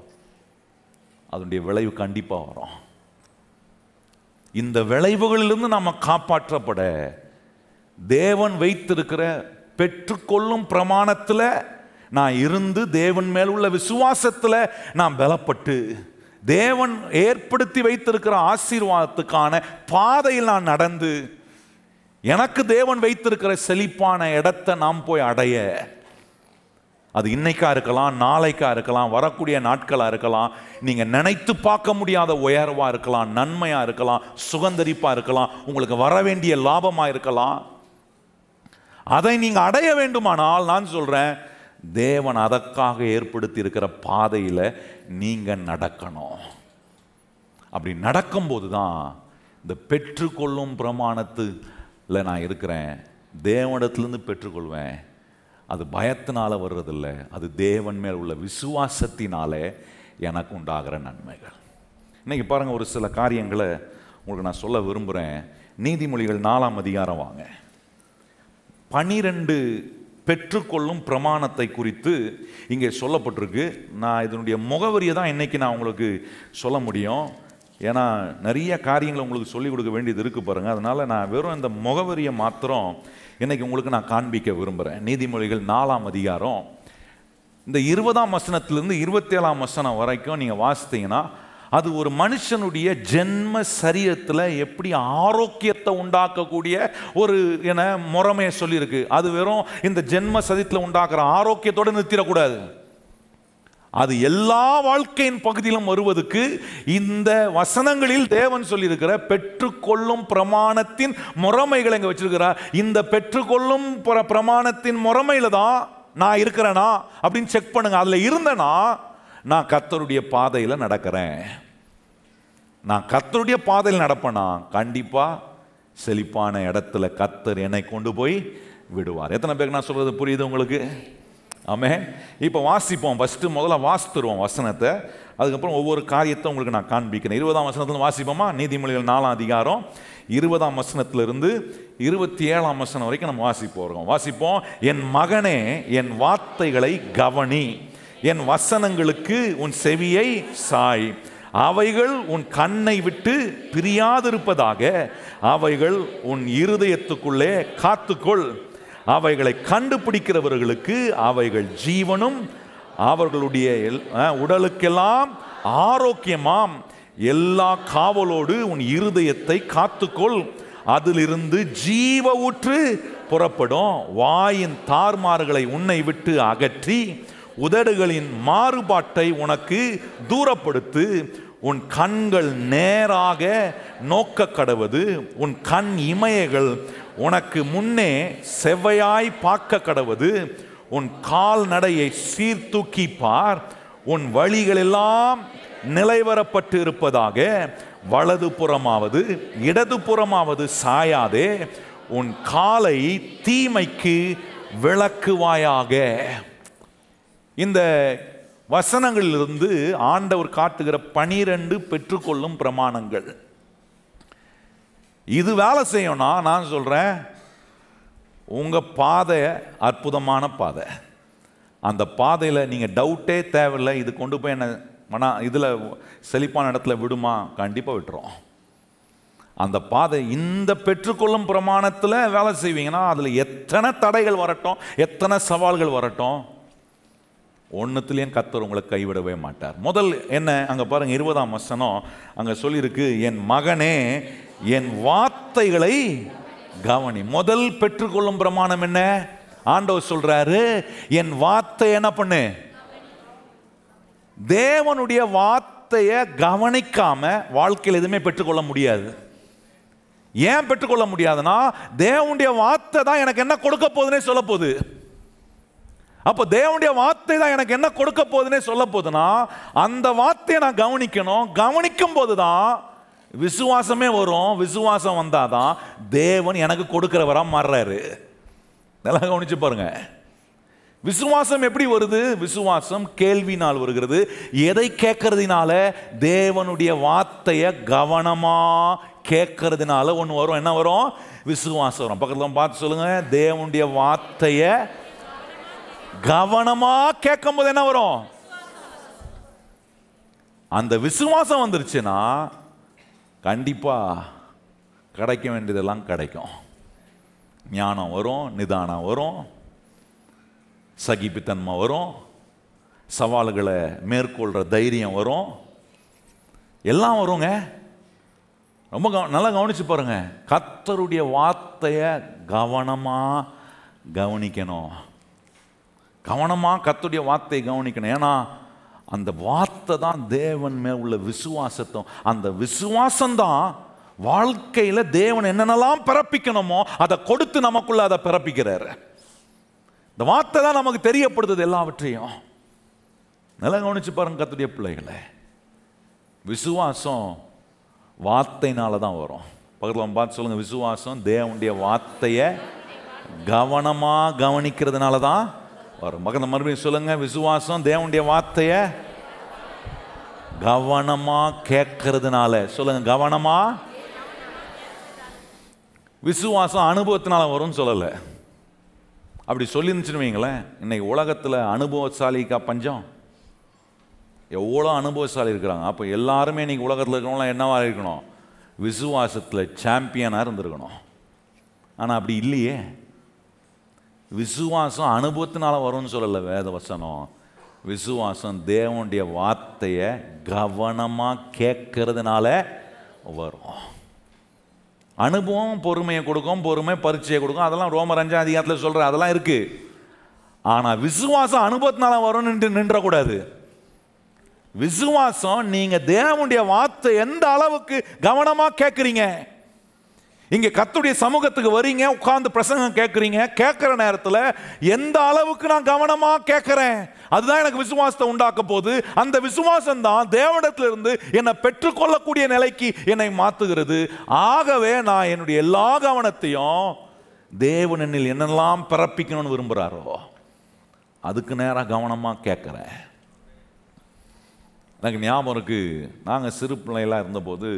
அதனுடைய விளைவு கண்டிப்பாக வரும். இந்த விளைவுகளிலிருந்து நம்ம காப்பாற்றப்பட தேவன் வைத்திருக்கிற பெற்றுக்கொள்ளும் பிரமாணத்தில் நான் இருந்து தேவன் மேல் உள்ள விசுவாசத்தில் நான் பலப்பட்டு தேவன் ஏற்படுத்தி வைத்திருக்கிற ஆசீர்வாதத்துக்கான பாதையில் நான் நடந்து எனக்கு தேவன் வைத்திருக்கிற செழிப்பான இடத்தை நாம் போய் அடைய. அது இன்னைக்கா இருக்கலாம் நாளைக்கா இருக்கலாம் வரக்கூடிய நாட்களாக இருக்கலாம் நீங்கள் நினைத்து பார்க்க முடியாத உயர்வாக இருக்கலாம் நன்மையாக இருக்கலாம் சுகந்தரிப்பாக இருக்கலாம் உங்களுக்கு வர வேண்டிய லாபமாக இருக்கலாம். அதை நீங்கள் அடைய வேண்டுமானால் நான் சொல்கிறேன் தேவன் அதற்காக ஏற்படுத்தி இருக்கிற பாதையில் நீங்கள் நடக்கணும். அப்படி நடக்கும்போது தான் இந்த பெற்றுக்கொள்ளும் பிரமாணத்துல நான் இருக்கிறேன். தேவனிடத்துலேருந்து பெற்றுக்கொள்வேன். அது பயத்தினால் வர்றதில்ல. அது தேவன் மேல் உள்ள விசுவாசத்தினாலே எனக்கு உண்டாகிற நன்மைகள். இன்றைக்கி பாருங்கள் ஒரு சில காரியங்களை உங்களுக்கு நான் சொல்ல விரும்புகிறேன் நீதிமொழிகள் நாலாம் அதிகாரம் வாங்க. பனிரெண்டு பெற்றுக்கொள்ளும் பிரமாணத்தை குறித்து இங்கே சொல்லப்பட்டிருக்கு. நான் இதனுடைய முகவரியை தான் இன்றைக்கி நான் உங்களுக்கு சொல்ல முடியும். ஏன்னா நிறைய காரியங்களை உங்களுக்கு சொல்லிக் கொடுக்க வேண்டியது இருக்கு பாருங்கள் அதனால் நான் வெறும் இந்த முகவரியை மாத்திரம் இன்றைக்கி உங்களுக்கு நான் காண்பிக்க விரும்புகிறேன் நீதிமொழிகள் நாலாம் அதிகாரம். இந்த இருபதாம் வசனத்திலேருந்து இருபத்தேழாம் வசனம் வரைக்கும் நீங்கள் வாசித்தீங்கன்னா அது ஒரு மனுஷனுடைய ஜென்ம சரீரத்தில் எப்படி ஆரோக்கியத்தை உண்டாக்கக்கூடிய ஒரு என முறைமையை சொல்லியிருக்கு. அது வெறும் இந்த ஜென்ம சரீரத்தில் உண்டாக்குற ஆரோக்கியத்தோடு நிறுத்திடக்கூடாது. அது எல்லா வாழ்க்கையின் பகுதியிலும் வருவதற்கு இந்த வசனங்களில் தேவன் சொல்லியிருக்கிற பெற்றுக்கொள்ளும் பிரமாணத்தின் முறைமைகளை இங்கே வச்சிருக்கிறார். இந்த பெற்றுக்கொள்ளும் பிரமாணத்தின் முறைமையில தான் நான் இருக்கிறேனா அப்படின்னு செக் பண்ணுங்க. அதில் இருந்தேனா நான் கத்தருடைய பாதையில் நடக்கிறேன். நான் கத்தருடைய பாதையில் நடப்பேனா? கண்டிப்பாக செழிப்பான இடத்துல கத்தர் என்னை கொண்டு போய் விடுவார். எத்தனை பேருக்கு நான் சொல்கிறது புரியுது உங்களுக்கு? ஆமே இப்போ வாசிப்போம். ஃபஸ்ட்டு முதல்ல வாசித்துருவோம் வசனத்தை. அதுக்கப்புறம் ஒவ்வொரு காரியத்தை உங்களுக்கு நான் காண்பிக்கிறேன். இருபதாம் வசனத்துல வாசிப்போமா? நீதிமொழிகள் நாலாம் அதிகாரம். இருபதாம் வசனத்திலிருந்து இருபத்தி ஏழாம் வசனம் வரைக்கும் நம்ம வாசிப்போம். வாசிப்போம். என் மகனே என் வார்த்தைகளை கவனி. என் வசனங்களுக்கு உன் செவியை சாய். அவைகள் உன் கண்ணை விட்டு பிரியாதிருப்பதாக. அவைகள் உன் இருதயத்துக்குள்ளே காத்துக்கொள். அவைகளை கண்டுபிடிக்கிறவர்களுக்கு அவைகள் ஜீவனும் அவர்களுடைய எல்- உடலுக்கெல்லாம் ஆரோக்கியமாம். எல்லா காவலோடு உன் இருதயத்தை காத்துக்கொள். அதிலிருந்து ஜீவ ஊற்று புறப்படும். வாயின் தார்மார்களை உன்னை விட்டு அகற்றி உதடுகளின் மாறுபாட்டை உனக்கு தூரப்படுத்து உன் கண்கள் நேராக நோக்க கடவது உன் கண் இமயங்கள் உனக்கு முன்னே செவ்வையாய் பார்க்க கடவது உன் கால்நடையை சீர்தூக்கி பார் உன் வழிகளெல்லாம் நிலைவரப்பட்டு இருப்பதாக வலது புறமாவது இடது புறமாவது சாயாதே உன் காலை தீமைக்கு விளக்குவாயாக. இந்த வசனங்களிலிருந்து ஆண்டவர் காட்டுகிற பனிரெண்டு பெற்றுக்கொள்ளும் பிரமாணங்கள். இது வேலை செய்யணும்னா நான் சொல்கிறேன் உங்கள் பாதை அற்புதமான பாதை. அந்த பாதையில் நீங்கள் டவுட்டே தேவையில்லை இது கொண்டு போய் என்ன மனா இதில் செழிப்பான இடத்துல விடுமா? கண்டிப்பாக விட்டுரும். அந்த பாதை இந்த பெற்றுக்கொள்ளும் பிரமாணத்தில் வேலை செய்வீங்கன்னா அதில் எத்தனை தடைகள் வரட்டும் எத்தனை சவால்கள் வரட்டும் ஒன்றுத்துலேயும் கத்தர் உங்களை கைவிடவே மாட்டார். முதல் என்ன அங்கே பாருங்க இருபதாம் வசனம் அங்கே சொல்லியிருக்கு என் மகனே என் வார்த்தைகளை கவனி. முதல் பெற்றுக்கொள்ளும் பிரமாணம் என்ன? ஆண்டவர் சொல்றாரு என் வார்த்தை என்ன பண்ணு? தேவனுடைய வார்த்தையை கவனிக்காம வாழ்க்கையில் எதுவுமே பெற்றுக்கொள்ள முடியாது. ஏன் பெற்றுக்கொள்ள முடியாதுன்னா தேவனுடைய வார்த்தை தான் எனக்கு என்ன கொடுக்க போகுதுன்னே சொல்ல போகுது. அப்போ தேவனுடைய வார்த்தை தான் எனக்கு என்ன கொடுக்க போகுதுன்னே சொல்ல போகுதுன்னா அந்த வார்த்தையை நான் கவனிக்கணும். கவனிக்கும் போது தான் விசுவாசமே வரும். விசுவாசம் வந்தால் தான் தேவன் எனக்கு கொடுக்குறவராக மாறுறாரு. நல்லா கவனிச்சு பாருங்க. விசுவாசம் எப்படி வருது? விசுவாசம் கேள்வினால் வருகிறது. எதை கேட்கறதுனால? தேவனுடைய வார்த்தையை கவனமா கேட்கறதுனால ஒன்று வரும். என்ன வரும்? விசுவாசம் வரும். பக்கத்தில் பார்த்து சொல்லுங்க. தேவனுடைய வார்த்தையை கவனமா கேட்கும் போது என்ன வரும்? அந்த விசுவாசம் வந்துருச்சுன்னா கண்டிப்பா கிடைக்க வேண்டியதெல்லாம் கிடைக்கும். ஞானம் வரும் நிதானம் வரும் சகிப்புத்தன்மை வரும் சவால்களை மேற்கொள்கிற தைரியம் வரும். எல்லாம் வருங்க. ரொம்ப கவ நல்லா கவனித்து பாருங்கள் கத்தருடைய வார்த்தையை கவனமாக கவனிக்கணும். கவனமாக கத்துடைய வார்த்தையை கவனிக்கணும். ஏன்னா அந்த வார்த்தை தான் தேவன் மேல் உள்ள விசுவாசத்தை அந்த விசுவாசம்தான் வாழ்க்கையில் தேவன் என்னென்னலாம் பிறப்பிக்கணுமோ அதை கொடுத்து நமக்குள்ள அதை பிறப்பிக்கிறாரு. இந்த வார்த்தை தான் நமக்கு தெரியப்படுத்துது எல்லாவற்றையும். நல்லா கவனிச்சு பாருங்க கத்துடைய பிள்ளைகளை. விசுவாசம் வார்த்தைனால தான் வரும். பக்கத்தில் பார்த்து சொல்லுங்கள் விசுவாசம் தேவனுடைய வார்த்தையை கவனமாக கவனிக்கிறதுனால தான் வரும் பக்கத்தில் மறுபடியும் சொல்லுங்க விசுவாசம் தேவனுடைய வார்த்தையை கவனமா கேட்கறதுனால. சொல்லுங்க கவனமா? விசுவாசம் அனுபவத்தினால வரும்னு சொல்லலை. அப்படி சொல்லிருந்துச்சுன்னு வைங்களேன் இன்னைக்கு உலகத்தில் அனுபவசாலிக்கா பஞ்சம்? எவ்வளோ அனுபவசாலி இருக்கிறாங்க. அப்போ எல்லாருமே இன்றைக்கி உலகத்தில் இருக்கிறவங்களாம் என்னவா இருக்கணும்? விசுவாசத்தில் சாம்பியனாக இருந்திருக்கணும். ஆனால் அப்படி இல்லையே. விசுவாசம் அனுபவத்தினால வரும்னு சொல்லலை வேத வசனம். விசுவாசம் தேவனுடைய வார்த்தையை கவனமாக கேட்கறதுனால வரும். அனுபவம் பொறுமையை கொடுக்கும் பொறுமை பரீட்சையை கொடுக்கும் அதெல்லாம் ரோம ரஞ்சா அதிகாரத்தில் சொல்கிற அதெல்லாம் இருக்குது ஆனால் விசுவாசம் அனுபவத்தினால வரும்னு நின்று நின்றக்கூடாது. விசுவாசம் நீங்கள் தேவனுடைய வார்த்தை எந்த அளவுக்கு கவனமாக கேட்குறீங்க? இங்க கத்துடைய சமூகத்துக்கு வரீங்க உட்கார்ந்து பிரசங்கம் கேட்குறீங்க கேட்குற நேரத்தில் எந்த அளவுக்கு நான் கவனமாக கேட்குறேன் அதுதான் எனக்கு விசுவாசத்தை உண்டாக்க போது அந்த விசுவாசம் தான் தேவனத்திலிருந்து என்னை பெற்றுக்கொள்ளக்கூடிய நிலைக்கு என்னை மாற்றுகிறது ஆகவே நான் என்னுடைய எல்லா கவனத்தையும் தேவனில் என்னெல்லாம் பிறப்பிக்கணும்னு விரும்புகிறாரோ அதுக்கு நேராக கவனமாக கேட்குறேன் எனக்கு ஞாபகம் இருக்குது நாங்கள் சிறு பிள்ளைகளாக இருந்தபோது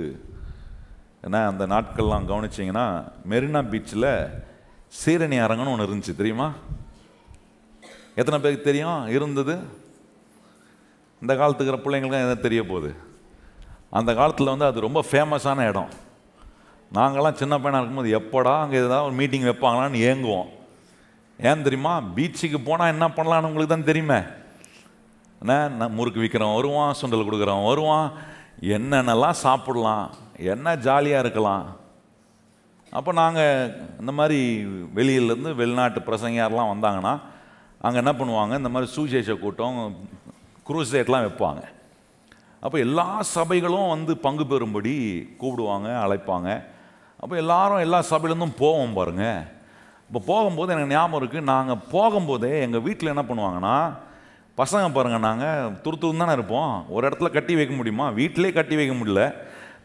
ஏன்னா அந்த நாட்கள்லாம் கவனிச்சிங்கன்னா மெரினா பீச்சில் சீரணி அரங்கன்னு ஒன்று இருந்துச்சு தெரியுமா? எத்தனை பேருக்கு தெரியும்? இருந்தது. இந்த காலத்துக்கு இருக்கிற பிள்ளைங்களுக்கு எதாவது தெரிய போகுது. அந்த காலத்தில் வந்து அது ரொம்ப ஃபேமஸான இடம். நாங்கள்லாம் சின்ன பையனாக இருக்கும்போது எப்போடா அங்கே ஏதாவது ஒரு மீட்டிங் வைப்பாங்களான்னு ஏங்குவோம். ஏன் தெரியுமா? பீச்சுக்கு போனால் என்ன பண்ணலான்னு உங்களுக்கு தான் தெரியுமே. என்ன? முறுக்கு விற்கிறவன் வருவான் சுண்டல் கொடுக்குறவன் வருவான். என்னென்னலாம் சாப்பிடலாம். என்ன ஜாலியாக இருக்கலாம்? அப்போ நாங்கள் இந்த மாதிரி வெளியிலேருந்து வெளிநாட்டு பிரசங்கியாரெலாம் வந்தாங்கன்னா அங்கே என்ன பண்ணுவாங்க? இந்த மாதிரி சுவிசேஷ கூட்டம் குரூசேட்லாம் வைப்பாங்க. அப்போ எல்லா சபைகளும் வந்து பங்கு பெறும்படி கூப்பிடுவாங்க அழைப்பாங்க. அப்போ எல்லாரும் எல்லா சபையிலேருந்தும் போவோம் பாருங்கள் இப்போ போகும்போது எனக்கு ஞாபகம் இருக்குது நாங்கள் போகும்போதே எங்கள் வீட்டில் என்ன பண்ணுவாங்கன்னா பசங்க பாருங்கள் நாங்கள் துரு துருன்னு தானே இருப்போம். ஒரு இடத்துல கட்டி வைக்க முடியுமா? வீட்டிலே கட்டி வைக்க முடியல.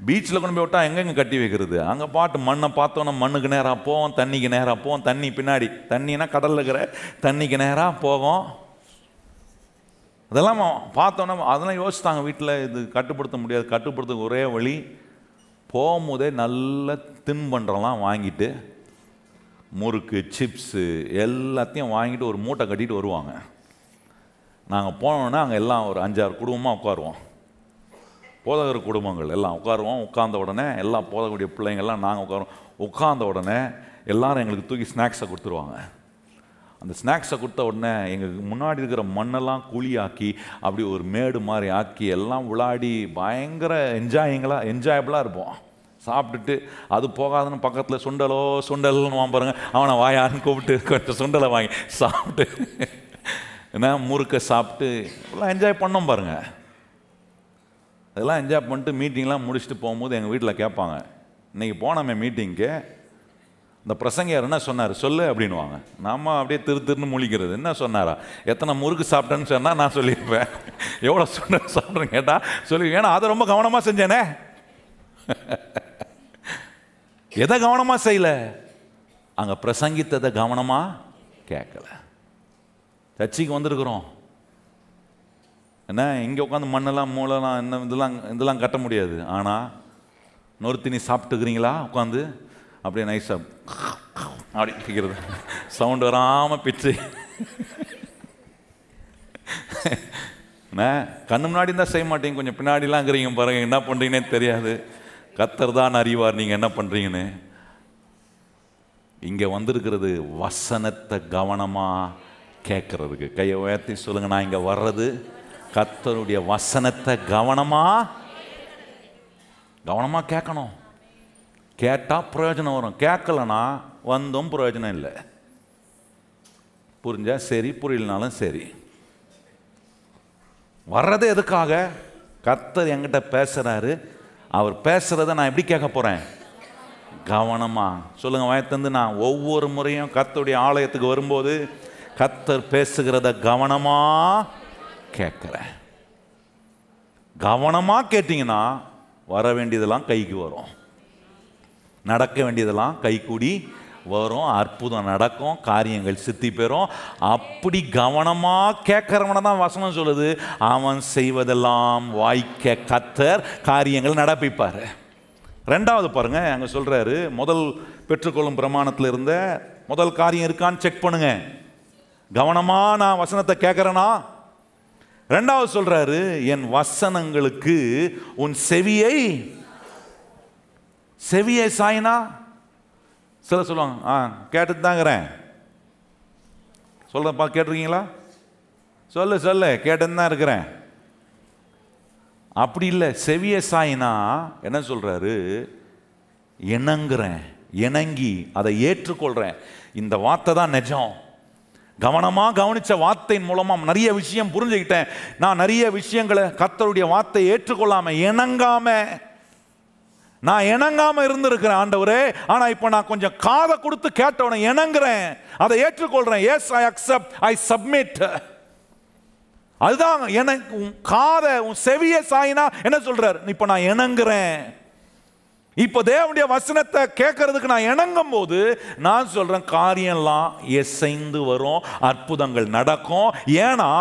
பீச்சில் கொண்டு போய் விட்டால் எங்கெங்கே கட்டி வைக்கிறது? அங்கே பாட்டு மண்ணை பார்த்தோன்னா மண்ணுக்கு நேராக போவோம் தண்ணிக்கு நேராக போவோம் தண்ணி பின்னாடி. தண்ணினா கடலில் இருக்கிற தண்ணிக்கு நேராக போகும். அதெல்லாம் பார்த்தோன்னா அதெல்லாம் யோசித்தாங்க வீட்டில் இது கட்டுப்படுத்த முடியாது. கட்டுப்படுத்த ஒரே வழி போகும்போதே நல்ல தின்பண்டம்லாம் வாங்கிட்டு முறுக்கு சிப்ஸு எல்லாத்தையும் வாங்கிட்டு ஒரு மூட்டை கட்டிட்டு வருவாங்க. நாங்கள் போனோன்னா அங்கே எல்லாம் ஒரு அஞ்சாறு குடும்பமாக உட்காருவோம். போதகர் குடும்பங்கள் எல்லாம் உட்காருவோம். உட்கார்ந்த உடனே எல்லாம் போதகக்கூடிய பிள்ளைங்கள்லாம் நாங்கள் உட்காருவோம். உட்கார்ந்த உடனே எல்லாரும் எங்களுக்கு தூக்கி ஸ்நாக்ஸை கொடுத்துருவாங்க. அந்த ஸ்நாக்ஸை கொடுத்த உடனே எங்களுக்கு முன்னாடி இருக்கிற மண்ணெல்லாம் குழியாக்கி அப்படி ஒரு மேடு மாதிரி ஆக்கி எல்லாம் விளாடி பயங்கர என்ஜாயிங்களாக என்ஜாயபிளாக இருப்போம். சாப்பிட்டுட்டு அது போகாதுன்னு பக்கத்தில் சுண்டலோ சுண்டல்னு வாங்க அவனை வாயான்னு கூப்பிட்டு கொஞ்சம் சுண்டலை வாங்கி சாப்பிட்டு என்ன முறுக்க சாப்பிட்டு எல்லாம் என்ஜாய் பண்ணோம் பாருங்கள் அதெல்லாம் என்ஜாய் பண்ணிட்டு மீட்டிங்லாம் முடிச்சுட்டு போகும்போது எங்கள் வீட்டில் கேட்பாங்க இன்றைக்கி போனோமே மீட்டிங்க்கு இந்த பிரசங்க என்ன சொன்னார்? சொல்லு அப்படின்வாங்க நம்ம அப்படியே திரு திருன்னு முழிக்கிறது. என்ன சொன்னாரா? எத்தனை முறுக்கு சாப்பிட்டேன்னு சொன்னால் நான் சொல்லியிருப்பேன். எவ்வளோ சொன்ன சாப்பிட்றேன்னு கேட்டால் சொல்லி ஏன்னா அதை ரொம்ப கவனமாக செஞ்சேனே. எதை கவனமாக செய்யல? அங்கே பிரசங்கித்ததை கவனமாக கேட்கல. சர்ச்சைக்கு வந்திருக்கிறோம். என்ன இங்கே உட்காந்து மண்ணெல்லாம் மூளைலாம் என்ன இதெல்லாம் இதெல்லாம் கட்ட முடியாது. ஆனால் நொறுத்தினி சாப்பிட்டுக்கிறீங்களா? உட்காந்து அப்படியே நைஸாக அப்படி கேட்குறது சவுண்டு வராமல் பிச்சு. என்ன கண்ணு முன்னாடி தான் செய்ய மாட்டீங்க. கொஞ்சம் பின்னாடிலாம் இருக்கிறீங்க பாருங்கள் என்ன பண்ணுறீங்கன்னே தெரியாது. கத்தர் தான் அறிவார் நீங்கள் என்ன பண்ணுறீங்கன்னு இங்கே வந்திருக்கிறது வசனத்தை கவனமாக கேட்குறதுக்கு கையை உயர்த்தி சொல்லுங்கள் நான் இங்கே வர்றது கத்தருடைய வசனத்தை கவனமாக கவனமாக கேட்கணும். கேட்டால் பிரயோஜனம் வரும். கேட்கலனா வந்தும் பிரயோஜனம் இல்லை. புரிஞ்சால் சரி புரியலனாலும் சரி. வர்றது எதுக்காக? கர்த்தர் என்கிட்ட பேசுகிறாரு அவர் பேசுகிறத நான் எப்படி கேட்க போகிறேன் கவனமாக சொல்லுங்கள் வயத்தந்து நான் ஒவ்வொரு முறையும் கர்த்தருடைய ஆலயத்துக்கு வரும்போது கர்த்தர் பேசுகிறத கவனமாக கேட்குறேன் கவனமாக கேட்டிங்கன்னா வர வேண்டியதெல்லாம் கைக்கு வரும். நடக்க வேண்டியதெல்லாம் கைக்கூடி வரும். அற்புதம் நடக்கும். காரியங்கள் சித்தி பெறும். அப்படி கவனமாக கேட்குறவனை தான் வசனம் சொல்லுது. அவன் செய்வதெல்லாம் வாய்க்க கத்தர் காரியங்கள் நடப்பிப்பார். ரெண்டாவது பாருங்கள் அங்கே சொல்கிறாரு முதல் பெற்றுக்கொள்ளும் பிரமாணத்தில் இருந்த முதல் காரியம் இருக்கான்னு செக் பண்ணுங்க. கவனமாக நான் வசனத்தை கேட்குறேன்னா ரெண்டாவது சொல்றாரு என் வசனங்களுக்கு உன் செவியை செவியை சாயினா? சில சொல்லுவாங்க ஆ கேட்டுட்டு தாங்கிறேன் சொல்கிறப்பா கேட்டிருக்கீங்களா? சொல்லு சொல்லு கேட்டுன்னு தான் இருக்கிறேன். அப்படி இல்லை செவிய சாயினா என்ன சொல்கிறாரு இணங்குறேன் இணங்கி அதை ஏற்றுக்கொள்கிறேன் இந்த வார்த்தை தான் நிஜம். கவனமாக கவனித்த வார்த்தையின் மூலமாக நிறைய விஷயம் புரிஞ்சுக்கிட்டேன். நான் நிறைய விஷயங்களை கத்தருடைய வார்த்தையை ஏற்றுக்கொள்ளாமல் இணங்காமல் நான் இணங்காம இருந்திருக்கிறேன் ஆண்டவரே. ஆனா இப்போ நான் கொஞ்சம் காதை கொடுத்து கேட்டவனை இணங்குறேன். அதை ஏற்றுக்கொள்றேன். Yes I accept I submit அதுதான் எனக்கு உன் காதை உன் செவிய சாயினா என்ன சொல்றார்? இப்போ நான் இணங்குறேன். இப்போ தேவனுடைய வசனத்தை கேட்கறதுக்கு நான் இணங்கும் போது நான் சொல்றேன் காரியம்லாம் எசைந்து வரும் அற்புதங்கள் நடக்கும். ஏன்னா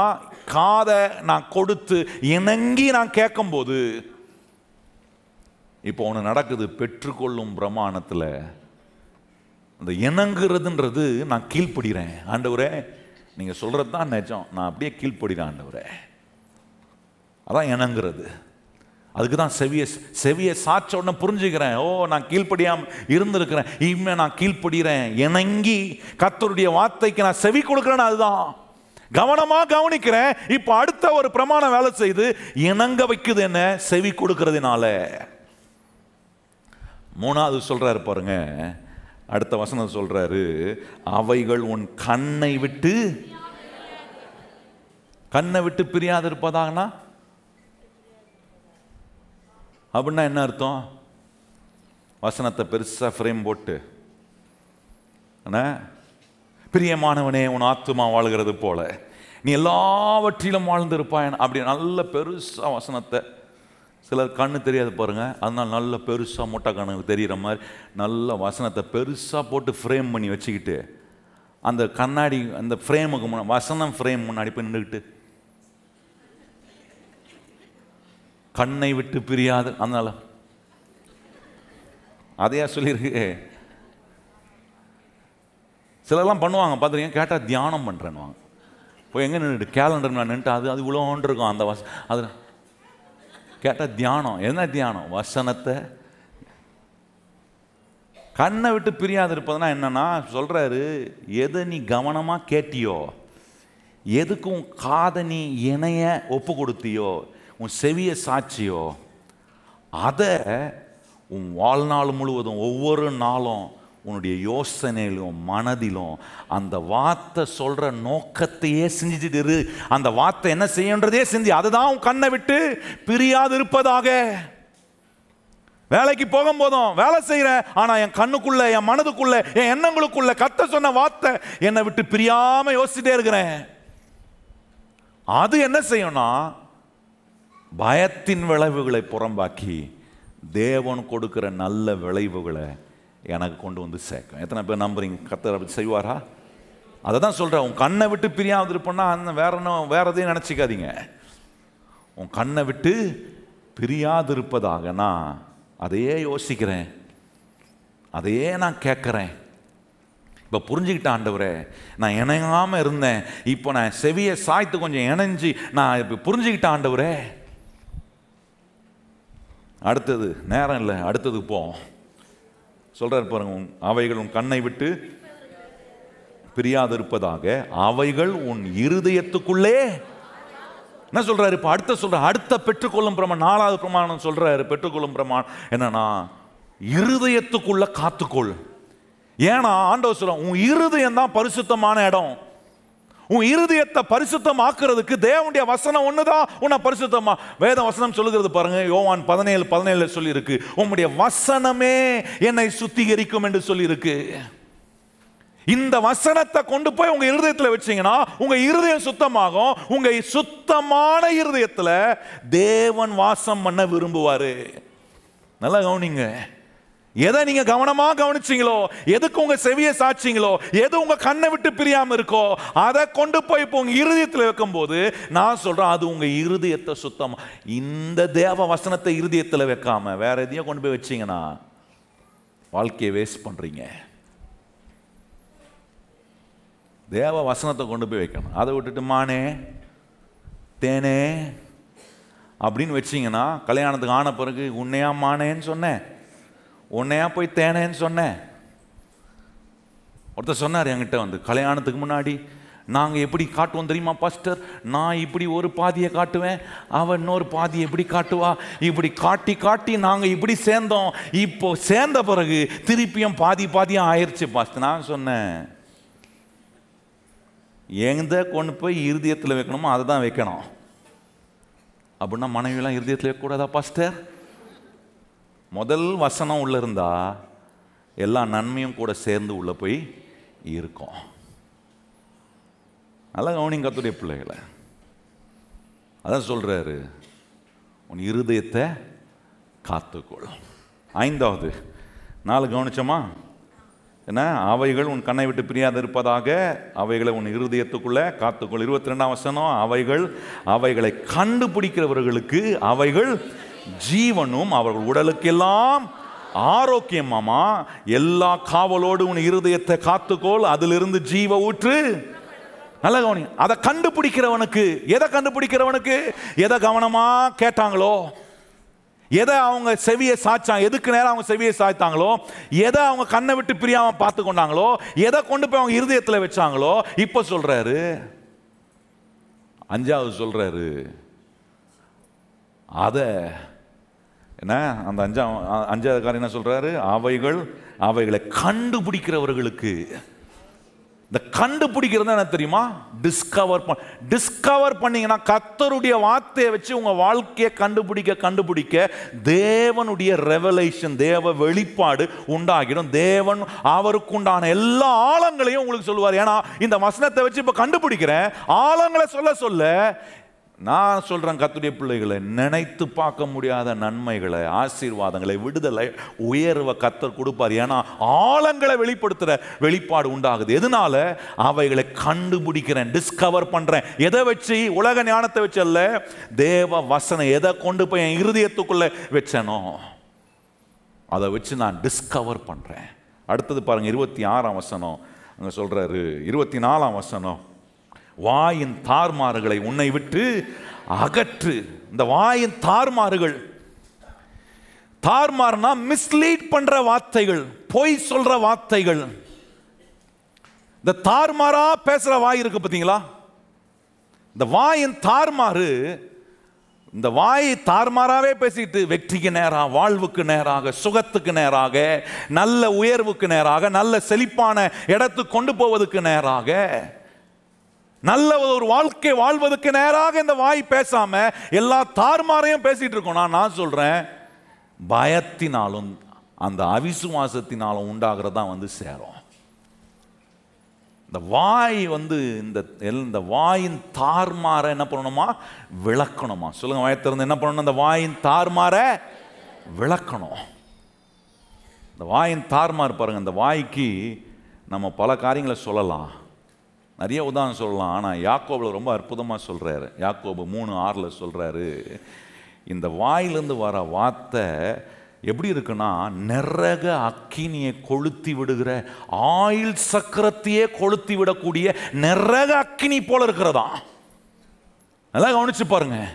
காதை நான் கொடுத்து இணங்கி நான் கேட்கும்போது இப்போ ஒன்று நடக்குது பெற்றுக்கொள்ளும் பிரமாணத்தில். அந்த இணங்குறதுன்றது நான் கீழ்ப்படுகிறேன் ஆண்டவரே நீங்கள் சொல்கிறது தான் நிஜம். நான் அப்படியே கீழ்ப்படுகிறேன் ஆண்டவரே. அதான் இணங்குறது. அதுக்கு தான் செவிய செவிய சாச்ச உடனே புரிஞ்சுக்கிறேன். ஓ நான் கீழ்ப்படியாம இருந்திருக்கிறேன். இனிமே நான் கீழ்ப்படுகிறேன் இணங்கி கத்தருடைய வார்த்தைக்கு நான் செவி கொடுக்குறேன்னு அதுதான். கவனமாக கவனிக்கிறேன். இப்போ அடுத்த ஒரு பிரமாணம் வேலை செய்து இணங்க வைக்குது என்ன? செவி கொடுக்கறதுனால. மூணாவது சொல்கிறாரு பாருங்க. அடுத்த வசனம் சொல்கிறாரு அவைகள் உன் கண்ணை விட்டு கண்ணை விட்டு பிரியாது இருப்பதாங்கன்னா அப்படின்னா என்ன அர்த்தம்? வசனத்தை பெருசாக ஃப்ரேம் போட்டு. பிரியமானவனே உன் ஆத்துமா வாழ்கிறது போல. நீ எல்லாவற்றிலும் வாழ்ந்திருப்பாயன். அப்படி நல்ல பெருசா வசனத்தை. சிலர் கண்ணு தெரியாது பாருங்க. அதனால நல்ல பெருசா முட்டை கண்ணுக்கு தெரிகிற மாதிரி நல்ல வசனத்தை பெருசா போட்டு ஃப்ரேம் பண்ணி வச்சுக்கிட்டு அந்த கண்ணாடி அந்த ஃப்ரேமுக்கு முன்னாடி வசனம் ஃப்ரேம் முன்னாடி போய் நின்றுக்கிட்டு கண்ணை விட்டு பிரியாது அதனால. அதையா சொல்லியிருக்கு? சிலர்லாம் பண்ணுவாங்க பார்த்துருக்கீங்க கேட்டால் தியானம் பண்ணுறேன்னுவாங்க போய் எங்கே நின்றுட்டு கேலண்டர் நான் நின்றுட்டு அது அது இவ்வளோன்னு இருக்கும் அந்த வச அது. கேட்டால் தியானம். என்ன தியானம்? வசனத்தை. கண்ணை விட்டு பிரியாது இருப்பதுனா என்னென்னா சொல்கிறாரு எதை நீ கவனமாக கேட்டியோ எதுக்கும் காதை நீ இணைய ஒப்பு கொடுத்தியோ உன் செவிய சாட்சியோ அதை உன் வாழ்நாள் முழுவதும் ஒவ்வொரு நாளும் உன்னுடைய யோசனையிலும் மனதிலும் அந்த வார்த்தை சொல்கிற நோக்கத்தையே செஞ்சுட்டு இரு. அந்த வார்த்தை என்ன செய்யன்றதே செஞ்சு அதுதான் உன் கண்ணை விட்டு பிரியாது இருப்பதாக வேலைக்கு போகும்போதும் வேலை செய்கிறேன் ஆனால் என் கண்ணுக்குள்ள என் மனதுக்குள்ள என் எண்ணங்களுக்குள்ள கத்த சொன்ன வார்த்தை என்னை விட்டு பிரியாமல் யோசிச்சுட்டே இருக்கிறேன். அது என்ன செய்யும்னா பயத்தின் விளைவுகளை புறம்பாக்கி தேவன் கொடுக்குற நல்ல விளைவுகளை எனக்கு கொண்டு வந்து சேர்க்கும். எத்தனை பேர் நம்புறீங்க? கத்தர் அப்படி செய்வாரா? அதை தான் சொல்கிறேன் உன் கண்ணை விட்டு பிரியாமல் இருப்போம்னா அந்த வேற என்ன வேற எதையும் நினச்சிக்காதீங்க. உன் கண்ணை விட்டு பிரியாதிருப்பதாக நான் அதையே யோசிக்கிறேன். அதையே நான் கேட்குறேன். இப்போ புரிஞ்சுக்கிட்டேன் ஆண்டவரே நான் இணையாமல் இருந்தேன். இப்போ நான் செவியை சாய்த்து கொஞ்சம் இணைஞ்சு நான் இப்போ புரிஞ்சுக்கிட்டேன் ஆண்டவரே அடுத்தது நேரம் இல்லை அடுத்தது போம் சொல்கிறார் பாருங்க உன் அவைகள் உன் கண்ணை விட்டு பிரியாதிருப்பதாக அவைகள் உன் இருதயத்துக்குள்ளே என்ன சொல்கிறாரு இப்போ அடுத்த சொல்ற அடுத்த பெற்றுக்கொள்ளும் பிரமாணம் நாலாவது பிரமாணம் சொல்கிறாரு பெற்றுக்கொள்ளும் பிரமாணம் என்னன்னா இருதயத்துக்குள்ளே காத்துக்கொள். ஏன்னா ஆண்டவர் சொல்ல உன் இருதயம் தான் பரிசுத்தமான இடம். உன் இருதயத்தை பரிசுத்தம் ஆக்குறதுக்கு தேவனுடைய வசனம் ஒண்ணுதான். உன்னை பரிசுத்தமா வேத வசனம் சொல்லுகிறது பாருங்க. யோவான் பதினேழு பதினேழு சொல்லி இருக்கு உம்முடைய வசனமே என்னை சுத்திகரிக்கும் என்று சொல்லி இருக்கு இந்த வசனத்தை கொண்டு போய் உங்க இருதயத்தில் வச்சீங்கன்னா உங்க இருதயம் சுத்தமாகும். உங்க சுத்தமான இருதயத்தில் தேவன் வாசம் பண்ண விரும்புவாரு. நல்லா கவனிங்க. எதை நீங்க கவனமா கவனிச்சீங்களோ எதுக்கு உங்க செவிய சாட்சிங்களோ எது உங்க கண்ணை விட்டு பிரியாம இருக்கோ அதை கொண்டு போய் இப்போ உங்க இருதயத்தில் வைக்கும் போது நான் சொல்றேன் அது உங்க இருதயத்தை சுத்தம் இந்த தேவ வசனத்தை இருதயத்தில் வைக்காம வேற எதையும் கொண்டு போய் வச்சீங்கன்னா வாழ்க்கையை வேஸ்ட் பண்றீங்க. தேவ வசனத்தை கொண்டு போய் வைக்கணும். அதை விட்டுட்டு மானே தேனே அப்படின்னு வச்சிங்கன்னா கல்யாணத்துக்கு ஆன பிறகு உன்னையா மானேன்னு சொன்னேன். உன்னையா போய் தேனேன்னு சொன்னேன். ஒருத்தர் சொன்னார் என்கிட்ட வந்து கல்யாணத்துக்கு முன்னாடி நாங்கள் எப்படி காட்டுவோம் தெரியுமா பாஸ்டர்? நான் இப்படி ஒரு பாதியை காட்டுவேன் அவன் இன்னொரு பாதியை எப்படி காட்டுவா? இப்படி காட்டி காட்டி நாங்கள் இப்படி சேர்ந்தோம். இப்போ சேர்ந்த பிறகு திருப்பியும் பாதி பாதியாக ஆயிடுச்சு பாஸ்டர். நான் சொன்னேன் எந்த கொண்டு போய் இருதயத்தில் வைக்கணுமோ அதை தான் வைக்கணும். அப்படின்னா மனைவியெல்லாம் இருதயத்தில் வைக்கக்கூடாதா பாஸ்டர்? முதல் வசனம் உள்ள இருந்தா எல்லா நன்மையும் கூட சேர்ந்து உள்ள போய் இருக்கும். நல்லா கவனிங்க கத்துடைய பிள்ளைகளை. அதான் சொல்றாரு உன் இருதயத்தை காத்துக்கொள். ஐந்தாவது நாலு கவனிச்சோமா? என்ன? அவைகள் உன் கண்ணை விட்டு பிரியாது இருப்பதாக அவைகளை உன் இருதயத்துக்குள்ள காத்துக்கொள். இருபத்தி ரெண்டாம் வசனம் அவைகள் அவைகளை கண்டுபிடிக்கிறவர்களுக்கு அவைகள் ஜீவனும் அவர்கள் உடலுக்கெல்லாம் ஆரோக்கியமாமா எல்லா காவலோடு உன் இருதயத்தை காத்துக்கோள் அதிலிருந்து ஜீவ ஊற்று. நல்ல கவனி அதை கண்டுபிடிக்கிறவனுக்கு எதை கண்டுபிடிக்கிறவனுக்கு எதை கவனமா கேட்டாங்களோ எதை அவங்க செவியை சாய்ச்சாங்க எதுக்கு நேரம் அவங்க செவியை சாய்த்தாங்களோ எதை அவங்க கண்ணை விட்டு பிரியாம பார்த்து கொண்டாங்களோ எதை கொண்டு போய் அவங்க இருதயத்தில் வச்சாங்களோ இப்போ சொல்றாரு. அஞ்சாவது சொல்றாரு. அதை என்ன? அந்த அஞ்சாம் அஞ்சாவது காரியம் என்ன சொல்றாரு? அவைகள் அவைகளை கண்டுபிடிக்கிறவர்களுக்கு. இந்த கண்டுபிடிக்கிறது என்ன தெரியுமா? டிஸ்கவர் டிஸ்கவர் பண்ணீங்கன்னா கத்தருடைய வார்த்தையை வச்சு உங்க வாழ்க்கையை கண்டுபிடிக்க கண்டுபிடிக்க தேவனுடைய ரெவலேஷன் தேவ வெளிப்பாடு உண்டாகிடும். தேவன் அவருக்கு உண்டான எல்லா ஆழங்களையும் உங்களுக்கு சொல்லுவார். ஏன்னா இந்த வசனத்தை வச்சு இப்ப கண்டுபிடிக்கிறேன். ஆழங்களை சொல்ல சொல்ல நான் சொல்கிறேன் கத்துடைய பிள்ளைகளை நினைத்து பார்க்க முடியாத நன்மைகளை ஆசீர்வாதங்களை விடுதலை உயர்வை கத்தர் கொடுப்பார். ஏன்னா ஆழங்களை வெளிப்படுத்துகிற வெளிப்பாடு உண்டாகுது. எதனால? அவைகளை கண்டுபிடிக்கிறேன் டிஸ்கவர் பண்ணுறேன் எதை வச்சு? உலக ஞானத்தை வச்சு அல்ல தேவ வசனம் எதை கொண்டு போய் என் இருதயத்துக்குள்ளே வச்சனோ அதை வச்சு நான் டிஸ்கவர் பண்ணுறேன் அடுத்தது பாருங்கள் இருபத்தி ஆறாம் வசனம். அங்கே சொல்கிறாரு இருபத்தி நாலாம் வசனம். வாயின் தார்மாறுகளை உன்னை விட்டு அகற்று. இந்த வாயின் தார்மாறுகள். தார்மார்னா மிஸ்லீட் பண்ற வார்த்தைகள் பொய் சொல்ற வார்த்தைகள். இந்த தார்மாரா பேசுற வாய் இருக்கு பார்த்தீங்களா? இந்த வாயின் தார்மாறு இந்த வாய் தார்மாராவே பேசிட்டு வெற்றிக்கு நேராக வாழ்வுக்கு நேராக சுகத்துக்கு நேராக நல்ல உயர்வுக்கு நேராக நல்ல செழிப்பான இடத்துக்கு கொண்டு போவதற்கு நேராக நல்ல ஒரு வாழ்க்கை வாழ்வதற்கு நேராக இந்த வாய் பேசாம எல்லா தார்மாரையும் பேசிட்டு இருக்கோம். நான் நான் சொல்றேன் பயத்தினாலும் அந்த அவிசுவாசத்தினாலும் உண்டாகிறதா வந்து சேரும். இந்த வாய் வந்து இந்த எல்- இந்த வாயின் தார்மாற என்ன பண்ணணுமா? விளக்கணுமா? சொல்லுங்க வாயத்திறந்து என்ன பண்ணணும்? இந்த வாயின் தார்மார விளக்கணும். இந்த வாயின் தார்மார் பாருங்க இந்த வாய்க்கு நம்ம பல காரியங்களை சொல்லலாம். நிறைய உதாரணம் சொல்லலாம். ஆனால் யாக்கோபில் ரொம்ப அற்புதமாக சொல்கிறாரு யாக்கோபு மூணு ஆறில் சொல்கிறாரு இந்த வாயிலிருந்து வர வார்த்தை எப்படி இருக்குன்னா நிறக அக்கினியை கொளுத்தி விடுகிற ஆயில் சக்கரத்தையே கொளுத்தி விடக்கூடிய நிறக அக்கினி போல இருக்கிறதா நல்லா கவனிச்சு பாருங்கள்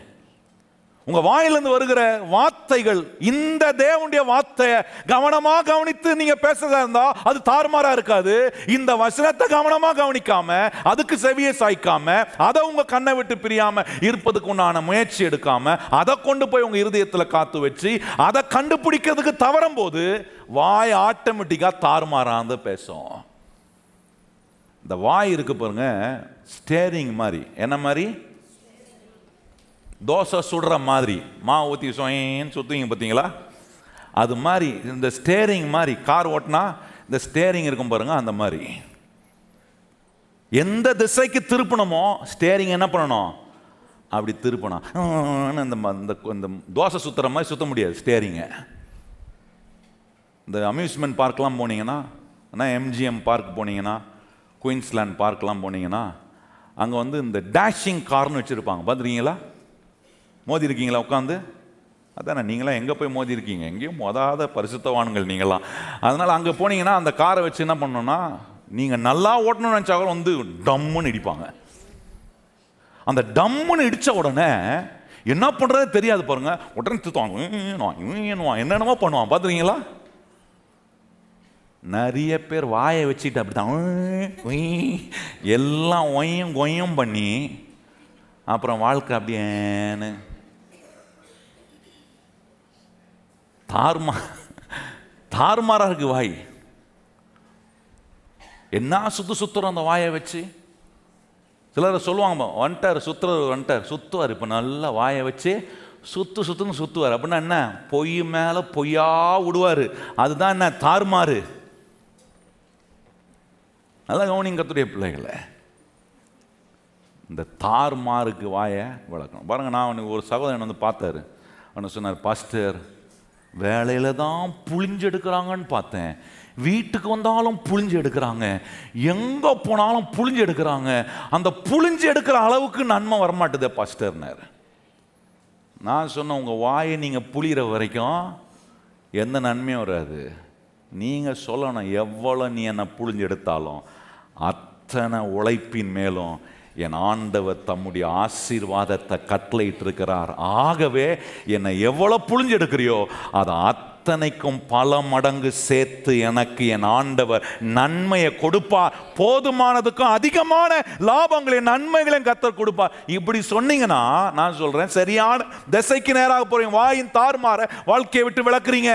உங்க வாயிலிருந்து வருகிற வார்த்தைகள் இந்த தேவனுடைய வார்த்தையை கவனமா கவனித்து நீங்க பேசுறதா இருந்தா அது தாறுமாறா இருக்காது. இந்த வசனத்தை கவனமா கவனிக்காம அதுக்கு செவியை சாய்க்காம அதை உங்க கண்ணை விட்டு பிரியாம இருப்பதுக்கு உண்டான முயற்சி எடுக்காம அதை கொண்டு போய் உங்க இருதயத்துல காத்து வச்சு அதை கண்டுபிடிக்கிறதுக்கு தவறும் போது வாய் ஆட்டோமேட்டிக்கா தாறுமாறாந்து பேசும். இந்த வாய் இருக்கு பாருங்க ஸ்டேரிங் மாதிரி. என்ன மாதிரி? தோசை சுடுற மாதிரி மா ஊற்றி சொயின்னு சுற்றுவீங்க பார்த்தீங்களா அது மாதிரி இந்த ஸ்டேரிங் மாதிரி கார் ஓட்டினா இந்த ஸ்டேரிங் இருக்கும் பாருங்க அந்த மாதிரி. எந்த திசைக்கு திருப்பணுமோ ஸ்டேரிங் என்ன பண்ணணும்? அப்படி திருப்பணும். அந்த இந்த ம- இந்த இந்த தோசை சுற்றுற மாதிரி சுற்ற முடியாது ஸ்டேரிங்கை இந்த அம்யூஸ்மெண்ட் பார்க்கெலாம் போனீங்கன்னா அண்ணா எம்ஜிஎம் பார்க் போனீங்கன்னா குயின்ஸ்லேண்ட் பார்க்கெலாம் போனீங்கன்னா அங்கே வந்து இந்த டேஷிங் கார்னு வச்சுருப்பாங்க பார்த்துருக்கீங்களா மோதி இருக்கீங்களா உட்காந்து அதானே நீங்களாம் எங்கே போய் மோதி இருக்கீங்க எங்கேயும் மோதாத பரிசுத்தவான்கள் நீங்களாம். அதனால் அங்கே போனீங்கன்னா அந்த காரை வச்சு என்ன பண்ணணும்னா நீங்கள் நல்லா ஓட்டணும்னு நினச்சா கூட வந்து டம்முன்னு இடிப்பாங்க. அந்த டம்முன்னு இடித்த உடனே என்ன பண்ணுறது தெரியாது பாருங்க. உடனே திட்டுவாங்க என்னென்னமோ பண்ணுவான். பார்த்துருக்கீங்களா? நிறைய பேர் வாயை வச்சுட்டு அப்படிதான் எல்லாம் ஒய்யும் கொய்யும் பண்ணி அப்புறம் வாழ்க்கை அப்படியேன்னு தார்மா தார்மாரா இருக்கு வாய். என்ன சுத்து சுத்துறோம் அந்த வாயை வச்சு? சிலர் சொல்லுவாங்க வந்துட்டார் சுத்துறவர் வந்துட்டார். சுத்துவார் இப்போ நல்லா வாயை வச்சு சுத்து சுத்துன்னு சுத்துவார். அப்படின்னா என்ன? பொய் மேலே பொய்யா விடுவார். அதுதான் என்ன? தார்மாறு நல்லா கவனிங்க கத்துடைய பிள்ளைகளை. இந்த தார்மாருக்கு வாயை வளர்க்கணும் பாருங்க நான் அவனுக்கு ஒரு சகோதரன் வந்து பார்த்தாரு. அவனை சொன்னார் பாஸ்டர் வேலையில தான் புளிஞ்சு எடுக்கிறாங்கன்னு பார்த்தேன். வீட்டுக்கு வந்தாலும் புளிஞ்சு எடுக்கிறாங்க எங்க போனாலும் புளிஞ்சு எடுக்கிறாங்க அந்த புளிஞ்சு எடுக்கிற அளவுக்கு நன்மை வரமாட்டுதே பாஸ்டர்னர் நான் சொன்ன உங்கள் வாயை நீங்கள் புளிகிற வரைக்கும் எந்த நன்மையும் வராது. நீங்கள் சொல்லணும் எவ்வளோ நீ என்னை புளிஞ்சு எடுத்தாலும் அத்தனை உழைப்பின் மேலும் என் ஆண்டவர் தம்முடைய ஆசீர்வாதத்தை கட்டளையிட்டு இருக்கிறார் ஆகவே என்னை எவ்வளோ புழிஞ்செடுக்கிறியோ அதை அத்தனைக்கும் பல மடங்கு சேர்த்து எனக்கு என் ஆண்டவர் நன்மையை கொடுப்பார். போதுமானதுக்கும் அதிகமான லாபங்களையும் நன்மைகளையும் கத்தர் கொடுப்பார். இப்படி சொன்னீங்கன்னா நான் சொல்கிறேன் சரியான திசைக்கு நேராக போகிறீங்க வாயின் தார்மாற வாழ்க்கையை விட்டு விளக்குறீங்க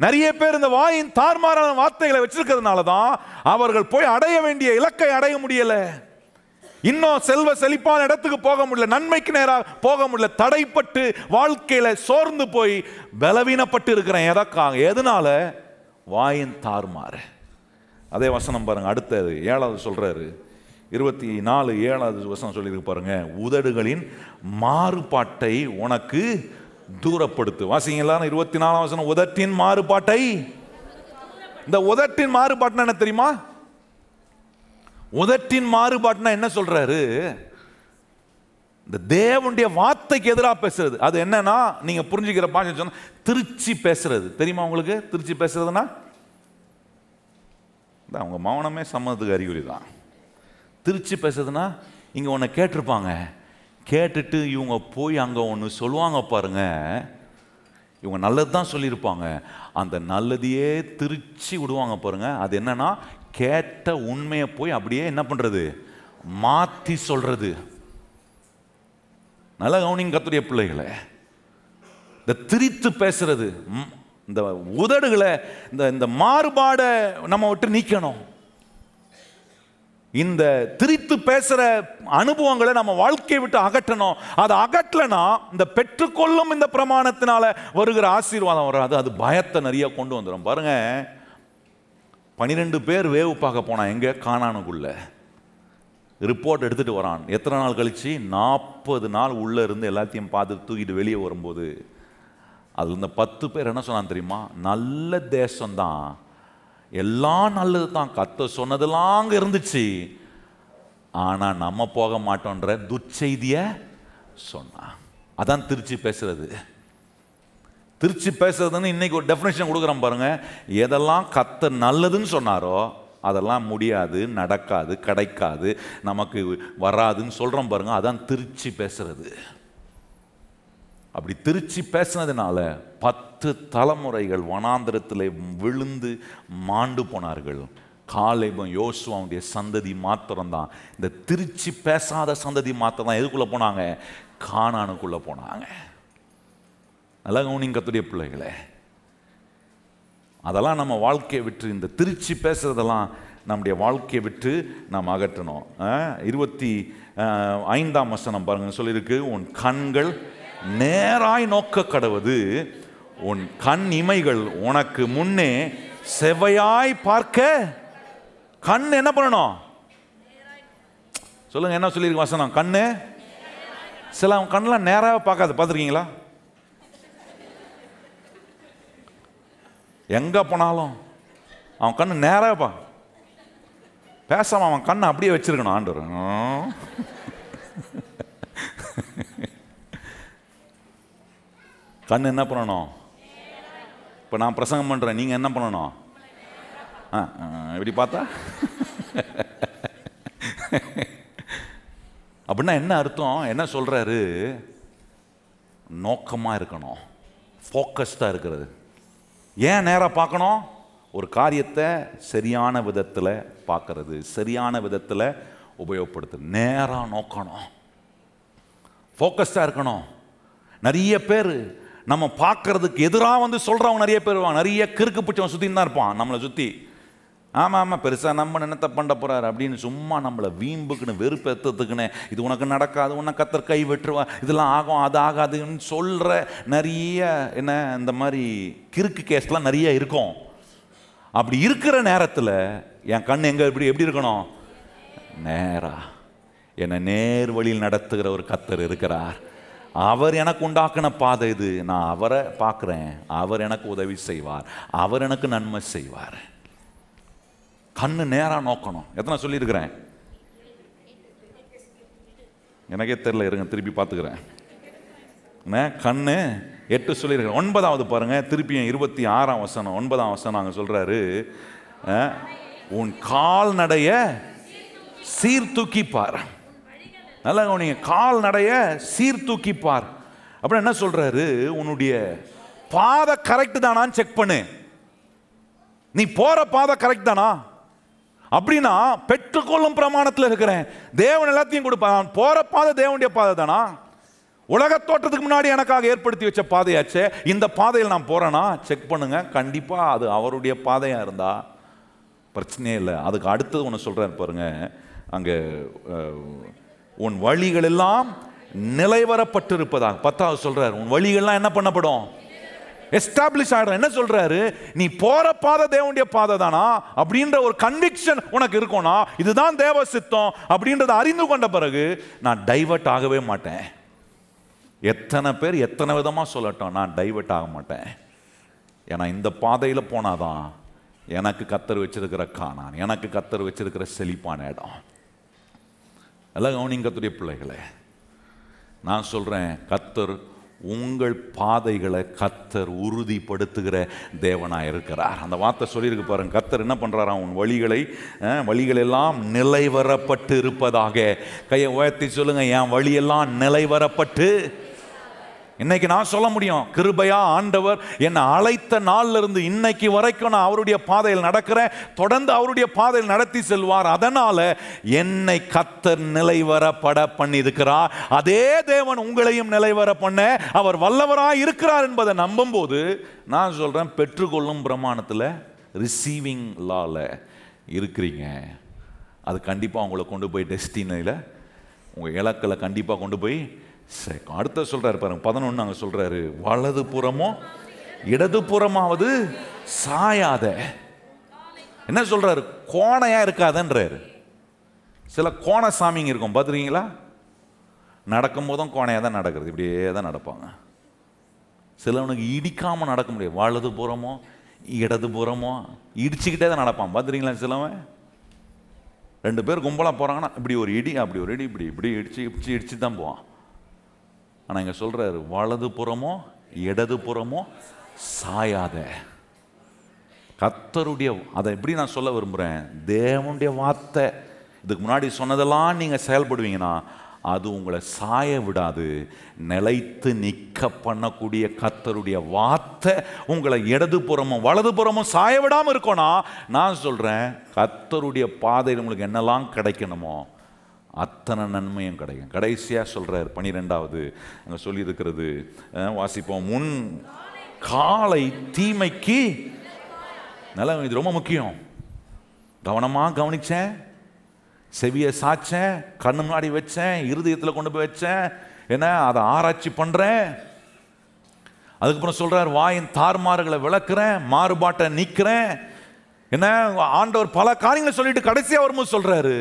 நிறைய பேர் இந்த வாயின் தார்மாறான வார்த்தைகளை வச்சிருக்கிறதுனால தான் அவர்கள் போய் அடைய வேண்டிய இலக்கை அடைய முடியலை. இன்னும் செல்வ செழிப்பான இடத்துக்கு போக முடியல. நன்மைக்கு நேராக போக முடியல. தடைப்பட்டு வாழ்க்கையில் சோர்ந்து போய் பலவீனப்பட்டு இருக்கிறேன். எதற்காக எதனால? வாயின் தாறுமாறு அதே வசனம் பாருங்க அடுத்தது ஏழாவது சொல்றாரு. இருபத்தி நாலு ஏழாவது வசனம் சொல்லியிருக்கு பாருங்க. உதடுகளின் மாறுபாட்டை உனக்கு தூரப்படுத்து. வாசிங்களா? இருபத்தி நாலாம் வசனம் உதட்டின் மாறுபாட்டை இந்த உதட்டின் மாறுபாட்டுன்னா என்ன தெரியுமா? உதட்டின் மாறுபாட்டுனா என்ன சொல்றாரு? இந்த தேவனுடைய வார்த்தைக்கு எதிராக பேசுறது. அது என்னன்னா நீங்க புரிஞ்சுக்கிற பாஷை சொன்னா திருச்சி பேசுறது. தெரியுமா உங்களுக்கு? திருச்சி பேசுறதுன்னா? இந்த அவங்க மௌனமே சம்மதத்துக்கு அறிகுறி தான். திருச்சி பேசுறதுன்னா இங்க உன்னை கேட்டிருப்பாங்க. கேட்டுட்டு இவங்க போய் அங்க ஒன்று சொல்லுவாங்க பாருங்க. இவங்க நல்லது தான் சொல்லியிருப்பாங்க. அந்த நல்லதையே திருச்சி விடுவாங்க பாருங்க. அது என்னன்னா கேட்ட உண்மையை போய் அப்படியே என்ன பண்றது? மாத்தி சொல்றது. நல்ல கவனிங்க கத்துடைய பிள்ளைகளை. இந்த திரித்து பேசுறது ம், இந்த உதடுகளை இந்த இந்த மாறுபாடை நம்ம விட்டு நீக்கணும். இந்த திரித்து பேசுகிற அனுபவங்களை நம்ம வாழ்க்கையை விட்டு அகற்றணும். அதை அகற்றலைனா இந்த பெற்றுக்கொள்ளும் இந்த பிரமாணத்தினால வருகிற ஆசீர்வாதம் வராது. அது பயத்தை நிறைய கொண்டு வந்துடும் பாருங்கள் பனிரெண்டு பேர் வேவு பார்க்க போனான் எங்கே? காணானுக்குள்ள. ரிப்போர்ட் எடுத்துகிட்டு வரான். எத்தனை நாள் கழித்து நாற்பது நாள் உள்ளே இருந்து எல்லாத்தையும் பார்த்து தூக்கிட்டு வெளியே வரும்போது அது இந்த பத்து பேர் என்ன சொன்னான் தெரியுமா? நல்ல தேசம்தான். எல்லாம் நல்லது தான் கத்த சொன்னதெல்லாம் அங்கே இருந்துச்சு. ஆனால் நம்ம போக மாட்டோன்ற துச்செய்தியை சொன்னான். அதான் திருச்சி பேசுகிறது திருச்சி பேசுறதுன்னு இன்னைக்கு ஒரு டெஃபினேஷன் கொடுக்குறோம் பாருங்க. எதெல்லாம் கத்த நல்லதுன்னு சொன்னாரோ அதெல்லாம் முடியாது நடக்காது கிடைக்காது நமக்கு வராதுன்னு சொல்கிறோம் பாருங்க அதான் திருச்சி பேசுறது. அப்படி திருச்சி பேசினதுனால பத்து தலைமுறைகள் வனாந்திரத்தில் விழுந்து மாண்டு போனார்கள். காலேபம் யோசுவாவுடைய சந்ததி மாத்திரம்தான். இந்த திருச்சி பேசாத சந்ததி மாத்திரம் தான் எதுக்குள்ளே போனாங்க? கானானுக்குள்ள போனாங்க. நல்லா கவனிங்க கத்துடைய பிள்ளைகளே. அதெல்லாம் நம்ம வாழ்க்கையை விட்டு இந்த திருச்சி பேசுறதெல்லாம் நம்முடைய வாழ்க்கையை விட்டு நாம் அகற்றணும். இருபத்தி ஐந்தாம் வசனம் பாருங்க சொல்லியிருக்கு. உன் கண்கள் நேராய் நோக்க கடவுது உன் கண் இமைகள் உனக்கு முன்னே செவையாய் பார்க்க கண் என்ன பண்ணணும்? சொல்லுங்க என்ன சொல்லியிருக்கு வசனம்? கண்ணு? சில அவன் கண்ணெலாம் நேராக பார்க்காது. பார்த்துருக்கீங்களா? எங்கே போனாலும் அவன் கண்ணு நேராக பா பேசாம அவன் கண்ணை அப்படியே வச்சிருக்கணும் ஆண்டவர். கண்ணு என்ன பண்ணணும்? இப்போ நான் பிரசங்கம் பண்ணுறேன் நீங்கள் என்ன பண்ணணும்? ஆ, ஆ, இப்படி பார்த்தா? அப்படின்னா என்ன அர்த்தம்? என்ன சொல்கிறாரு நோக்கமாக இருக்கணும். ஃபோக்கஸ்டாக இருக்கிறது. ஏன் நேராக பார்க்கணும்? ஒரு காரியத்தை சரியான விதத்தில் பார்க்கறது சரியான விதத்தில் உபயோகப்படுத்து நேராக நோக்கணும். ஃபோக்கஸ்டாக இருக்கணும். நிறைய பேர் நம்ம பார்க்கறதுக்கு எதிராக வந்து சொல்கிறவங்க நிறைய பேர் நிறைய கிறுக்கு பிடிச்சவன் சுற்றின்னு தான் இருப்பான் நம்மளை சுற்றி ஆமாம் ஆமாம் பெருசாக நம்ம என்னத்தை பண்ண போகிறாரு அப்படின்னு சும்மா நம்மளை வீம்புக்குன்னு வெறுப்பேற்றத்துக்குன்னு இது உனக்கு நடக்காது உன்னை கத்தர் கை வெட்டுருவா இதெல்லாம் ஆகும் அது ஆகாதுன்னு சொல்கிற நிறைய என்ன இந்த மாதிரி கிறுக்கு கேஸ்லாம் நிறைய இருக்கும். அப்படி இருக்கிற நேரத்தில் என் கண் எங்கே இப்படி எப்படி இருக்கணும்? நேரா. என்னை நேர் வழியில் நடத்துகிற ஒரு கத்தர் இருக்கிறார். அவர் எனக்கு உண்டாக்கின பாதை இது. நான் அவரை பார்க்குறேன். அவர் எனக்கு உதவி செய்வார். அவர் எனக்கு நன்மை செய்வார். கண்ணு நேராக நோக்கணும். எத்தனை சொல்லியிருக்கிறேன்? எனக்கே தெரியல இருங்க திருப்பி பார்த்துக்கிறேன். என்ன, கண்ணு எட்டு சொல்லியிருக்கிறேன். ஒன்பதாவது பாருங்க திருப்பியும் இருபத்தி ஆறாம் வசனம் ஒன்பதாம் வசனம் அங்கே சொல்கிறாரு உன் கால்நடைய சீர்தூக்கிப்பார் நல்லா நீங்கள் கால்நடைய சீர்தூக்கிப்பார் அப்புறம் என்ன சொல்கிறாரு உன்னுடைய பாதை கரெக்ட் தானான்னு செக் பண்ணு. நீ போகிற பாதை கரெக்ட் தானா? அப்படின்னா பெற்றுக்கொள்ளும் பிரமாணத்தில் இருக்கிறேன். தேவன் எல்லாத்தையும் கொடுப்பான் போற பாதை தேவனுடைய பாதை தானா உலக தோற்றத்துக்கு முன்னாடி எனக்காக ஏற்படுத்தி வச்ச பாதையாச்சே. இந்த பாதையில் நான் போறேன்னா செக் பண்ணுங்க. கண்டிப்பா அது அவருடைய பாதையா இருந்தா பிரச்சனையே இல்லை. அதுக்கு அடுத்தது ஒன்று சொல்றாரு பாருங்க. அங்கே உன் வழிகள் எல்லாம் நிலைவரப்பட்டிருப்பதாக. பத்தாவது சொல்றாரு. உன் வழிகள்லாம் என்ன பண்ணப்படும்? எஸ்டாப்ளிஷ் ஆகிடும். என்ன சொல்றாரு? நீ போற பாதை தேவனுடைய பாதை தானா? அப்படின்ற ஒரு கன்விக்ஷன் உனக்கு இருக்கும்னா இதுதான் தேவ சித்தம் அப்படின்றத அறிந்து கொண்ட பிறகு நான் டைவர்ட் ஆகவே மாட்டேன். எத்தனை பேர் எத்தனை விதமாக சொல்லட்டும் நான் டைவர்ட் ஆக மாட்டேன். ஏன்னா இந்த பாதையில் போனாதான் எனக்கு கத்தர் வச்சிருக்கிற காணான் எனக்கு கத்தர் வச்சிருக்கிற செழிப்பான இடம். எல்லாம் கவனிங்கத்துடைய பிள்ளைகளே. நான் சொல்கிறேன் கத்தர் உங்கள் பாதைகளை கத்தர் உறுதிப்படுத்துகிற தேவனாக இருக்கிறார். அந்த வார்த்தை சொல்லியிருக்கு பாருங்க. கத்தர் என்ன பண்ணுறாரா உன் வழிகளை வழிகளெல்லாம் நிலைவரப்பட்டு இருப்பதாக கையை உயர்த்தி சொல்லுங்கள் என் வழியெல்லாம் நிலைவரப்பட்டு இன்னைக்கு நான் சொல்ல முடியும் கிருபையா ஆண்டவர் என்னை அழைத்த நாள்ல இருந்து இன்னைக்கு வரைக்கும் நான் அவருடைய பாதையில் நடக்கிறேன் தொடர்ந்து அவருடைய பாதையில் நடத்தி செல்வார். அதனால என்னை கத்தர் நிலைவரப்பட பண்ணியிருக்கிறார். அதே தேவன் உங்களையும் நிலைவர பண்ண அவர் வல்லவராய் இருக்கிறார் என்பதை நம்பும்போது நான் சொல்றேன் பெற்றுக்கொள்ளும் பிரமாணத்தில் ரிசீவிங் லால இருக்கிறீங்க. அது கண்டிப்பாக உங்களை கொண்டு போய் டெஸ்டினியில் உங்கள் இலக்கில் கண்டிப்பாக கொண்டு போய் சேர்க்கும் அடுத்த சொல்றாரு பாருங்க பதினொன்று அங்கே சொல்றாரு வலது புறமோ இடது புறமாவது சாயாத. என்ன சொல்றாரு? கோணையா இருக்காதன்றாரு. சில கோண சாமிங்க இருக்கும் பார்த்துருக்கீங்களா? நடக்கும் போதும் கோணையாக தான் நடக்கிறது இப்படியே தான் நடப்பாங்க. சிலவனுக்கு இடிக்காமல் நடக்க முடியாது. வலது புறமோ இடது புறமோ இடிச்சுக்கிட்டே தான் நடப்பான். பார்த்துறீங்களா சிலவன்? ரெண்டு பேர் கும்பலாக போகிறாங்கன்னா இப்படி ஒரு இடி அப்படி ஒரு இடி இப்படி இப்படி இடிச்சு இடிச்சு இடிச்சு தான் போவான். ஆனால் இங்கே சொல்கிறாரு வலது புறமோ இடது புறமோ சாயாத. கத்தருடைய அதை எப்படி நான் சொல்ல விரும்புகிறேன் தேவனுடைய வார்த்தை. இதுக்கு முன்னாடி சொன்னதெல்லாம் நீங்கள் செயல்படுவீங்கன்னா அது உங்களை சாய விடாது. நிலைத்து நிற்க பண்ணக்கூடிய கத்தருடைய வார்த்தை உங்களை இடது புறமும் வலது புறமும் சாய விடாமல் இருக்கோன்னா நான் சொல்கிறேன் கத்தருடைய பாதையில் உங்களுக்கு என்னெல்லாம் கிடைக்கணுமோ அத்தனை நன்மையும் கிடைக்கும். கடைசியாக சொல்கிறார் பனிரெண்டாவது அங்கே சொல்லியிருக்கிறது வாசிப்போம். முன் காலை தீமைக்கு நல்லா இது ரொம்ப முக்கியம். கவனமாக கவனிச்சேன் செவியை சாய்ச்சேன் கண்ணு முன்னாடி வச்சேன் இருதயத்தில் கொண்டு போய் வச்சேன். என்ன? அதை ஆராய்ச்சி பண்ணுறேன் அதுக்கப்புறம் சொல்கிறார் வாயின் தார்மார்களை விளக்குறேன் மாறுபாட்டை நீக்கிறேன். என்ன? ஆண்டவர் பல காரியங்களை சொல்லிட்டு கடைசியாக வரும்போது சொல்கிறாரு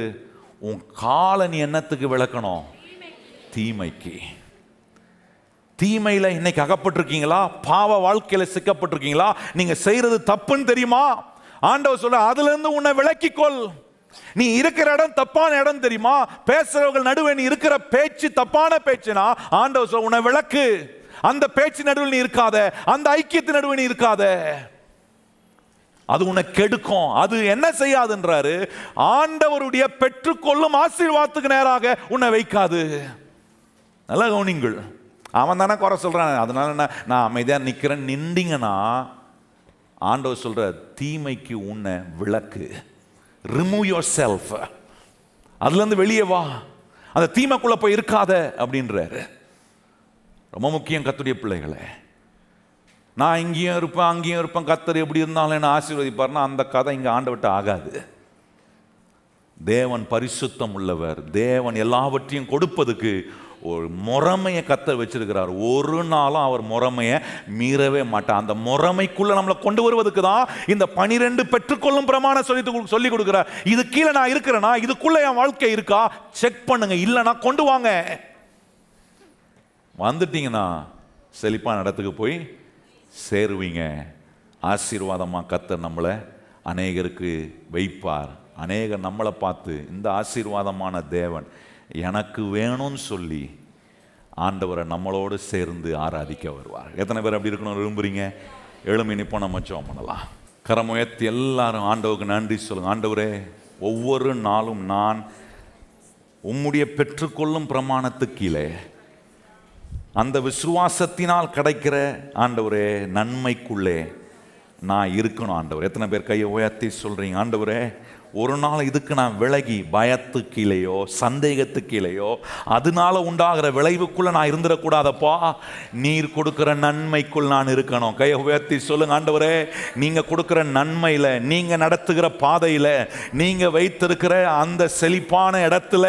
உன் காலை நீ என்னத்துக்கு விளக்கணும்? தீமைக்கு. தீமையில் இன்னைக்கு அகப்பட்டிருக்கீங்களா? பாவ வாழ்க்கையில் சிக்கப்பட்டிருக்கீங்களா? நீங்க செய்யறது தப்புன்னு தெரியுமா? ஆண்டவர் சொல்ல அதுல இருந்து உன்னை விளக்கிக்கொள் நீ இருக்கிற இடம் தப்பான இடம் தெரியுமா? பேசுறவங்க நடுவே நீ இருக்கிற பேச்சு தப்பான பேச்சுனா ஆண்டவர் சொல்ல உன்னை விளக்கு. அந்த பேச்சு நடுவில் நீ இருக்காத. அந்த ஐக்கியத்து நடுவில் நீ இருக்காத. அது உன்னை கெடுக்கும். அது என்ன செய்யாதுன்றாரு? ஆண்டவருடைய பெற்றுக்கொள்ளும் ஆசீர்வாதத்துக்கு நேராக உன்னை வைக்காது. நல்லா கவனிங்கள் அவன் தானே குறை சொல்கிறான் அதனால என்ன? நான் அமைதியாக நிற்கிறேன் நின்றீங்கன்னா ஆண்டவர் சொல்கிற தீமைக்கு உன்னை விளக்கு. ரிமூவ் யோர் செல்ஃப் அதுலேருந்து வெளியே வா. அந்த தீமைக்குள்ளே போய் இருக்காத அப்படின்றாரு. ரொம்ப முக்கியம் கத்துடைய பிள்ளைகளை. நான் இங்கேயும் இருப்பேன் அங்கேயும் இருப்பேன். கத்தர் எப்படி இருந்தாலும் என்ன ஆசீர்வதிப்பார்னா அந்த கதை இங்கே ஆண்டவட்ட ஆகாது. தேவன் பரிசுத்தம் உள்ளவர். தேவன் எல்லாவற்றையும் கொடுப்பதுக்கு ஒரு முறைமையை கத்தர் வச்சிருக்கிறார். ஒரு நாளும் அவர் முறைமையை மீறவே மாட்டார். அந்த முறைமைக்குள்ளே நம்மளை கொண்டு வருவதுக்கு தான் இந்த பனிரெண்டு பெற்றுக்கொள்ளும் பிரமாணம் சொல்லி சொல்லி கொடுக்குறார். இது கீழே நான் இருக்கிறேன்னா இதுக்குள்ளே என் வாழ்க்கை இருக்கா? செக் பண்ணுங்க. இல்லைன்னா கொண்டு வாங்க. வந்துட்டீங்கன்னா செழிப்பான இடத்துக்கு போய் சேருவீங்க. ஆசீர்வாதமாக கத்தர் நம்மளை அநேகருக்கு வைப்பார். அநேகர் நம்மளை பார்த்து இந்த ஆசீர்வாதமான தேவன் எனக்கு வேணும்னு சொல்லி ஆண்டவரை நம்மளோடு சேர்ந்து ஆராதிக்க வருவார். எத்தனை பேர் அப்படி இருக்கணும் விரும்புறீங்க? எழுமி நிப்போம் நம்ம ஜெபம் பண்ணலாம். கரமுயர்த்தி எல்லாரும் ஆண்டவருக்கு நன்றி சொல்லுங்க. ஆண்டவரே ஒவ்வொரு நாளும் நான் உம்முடைய பெற்றுக்கொள்ளும் பிரமாணத்துக்கு கீழே அந்த விசுவாசத்தினால் கிடைக்கிற ஆண்டவரே நன்மைக்குள்ளே நான் இருக்கணும் ஆண்டவர். எத்தனை பேர் கையை உயர்த்தி சொல்கிறீங்க ஆண்டவரே ஒரு நாள் இதுக்கு நான் விலகி பயத்துக்கீழையோ சந்தேகத்துக்கீழையோ அதனால உண்டாகிற விளைவுக்குள்ளே நான் இருந்துடக்கூடாதப்பா. நீர் கொடுக்குற நன்மைக்குள் நான் இருக்கணும். கையை உயர்த்தி சொல்லுங்க ஆண்டவரே நீங்கள் கொடுக்குற நன்மையில் நீங்கள் நடத்துகிற பாதையில் நீங்கள் வைத்திருக்கிற அந்த செழிப்பான இடத்துல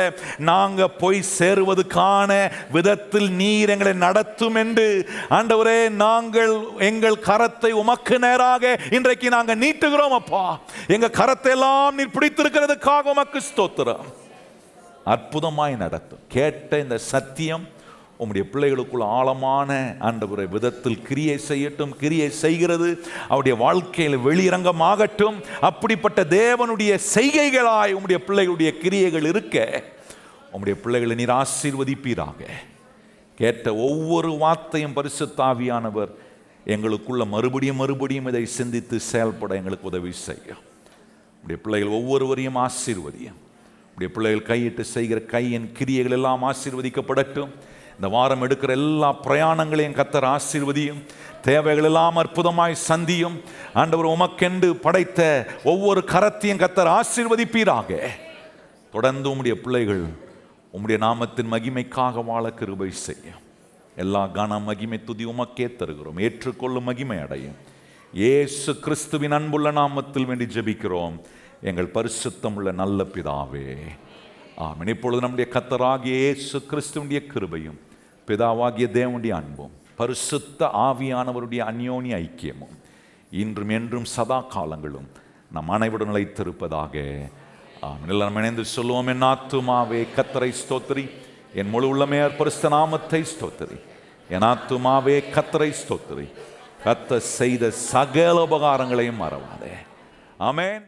நாங்கள் போய் சேருவதுக்கான விதத்தில் நீர் எங்களை நடத்தும் என்று ஆண்டவரே நாங்கள் எங்கள் கரத்தை உமக்கு நேராக இன்றைக்கு நாங்கள் நீட்டுகிறோம் அப்பா. எங்கள் கரத்தை எல்லாம் நீர் பிடித்திருக்கிறதுக்காக உமக்கு ஸ்தோத்திரம். அற்புதமாய் நடத்தும் கேட்ட இந்த சத்தியம் உம்முடைய பிள்ளைகளுக்குள்ள ஆழமான ஆண்டவரை விதத்தில் கிரியை செய்யட்டும் கிரியை செய்கிறது. அவருடைய வாழ்க்கையில் வெளியரங்கமாகட்டும். அப்படிப்பட்ட தேவனுடைய செய்கைகளாய் உம்முடைய பிள்ளைகளுடைய கிரியைகள் இருக்க உம்முடைய பிள்ளைகளை நீர் ஆசீர்வதிப்பீராக. கேட்ட ஒவ்வொரு வார்த்தையும் பரிசுத்தாவியானவர் எங்களுக்குள்ள மறுபடியும் மறுபடியும் இதை சிந்தித்து செயல்பட எங்களுக்கு உதவி செய்யும். உடைய பிள்ளைகள் ஒவ்வொருவரையும் ஆசீர்வதியும். உடைய பிள்ளைகள் கையிட்டு செய்கிற கையின் கிரியைகள் எல்லாம் ஆசீர்வதிக்கப்படட்டும். இந்த வாரம் எடுக்கிற எல்லா பிரயாணங்களையும் கத்தர் ஆசீர்வதியும். தேவைகள் எல்லாம் அற்புதமாய் சந்தியும். ஆண்டவர் உமக்கென்று படைத்த ஒவ்வொரு கரத்தையும் கத்தர் ஆசீர்வதிப்பீராக. தொடர்ந்து உம்முடைய பிள்ளைகள் உம்முடைய நாமத்தின் மகிமைக்காக வாழ கிருபை செய்யும். எல்லா கன மகிமை துதி உமக்கே தருகிறோம். ஏற்றுக்கொள்ளும் மகிமை அடையும். இயேசு கிறிஸ்துவின் அன்புள்ள நாமத்தில் வேண்டி ஜெபிக்கிறோம். எங்கள் பரிசுத்தம் உள்ள நல்ல பிதாவே. ஆமின். இப்பொழுது நம்முடைய கத்தராகிய இயேசு கிறிஸ்துவனுடைய கிருபையும் பிதாவாகிய தேவனுடைய அன்பும் பரிசுத்த ஆவியானவருடைய அந்யோன்ய ஐக்கியமும் இன்றும் என்றும் சதா காலங்களும் நம் அனைவரும் நிலைத்திருப்பதாக. ஆமென். இணைந்து சொல்லுவோம். என் ஆத்துமாவே கத்தரை ஸ்தோத்திரி. என் முழு உள்ளமே பரிசுத்த நாமத்தை ஸ்தோத்திரி. என் ஆத்துமாவே கத்தரை ஸ்தோத்திரி. கத்த செய்த சகல உபகாரங்களையும் மறவாதே. அமேன்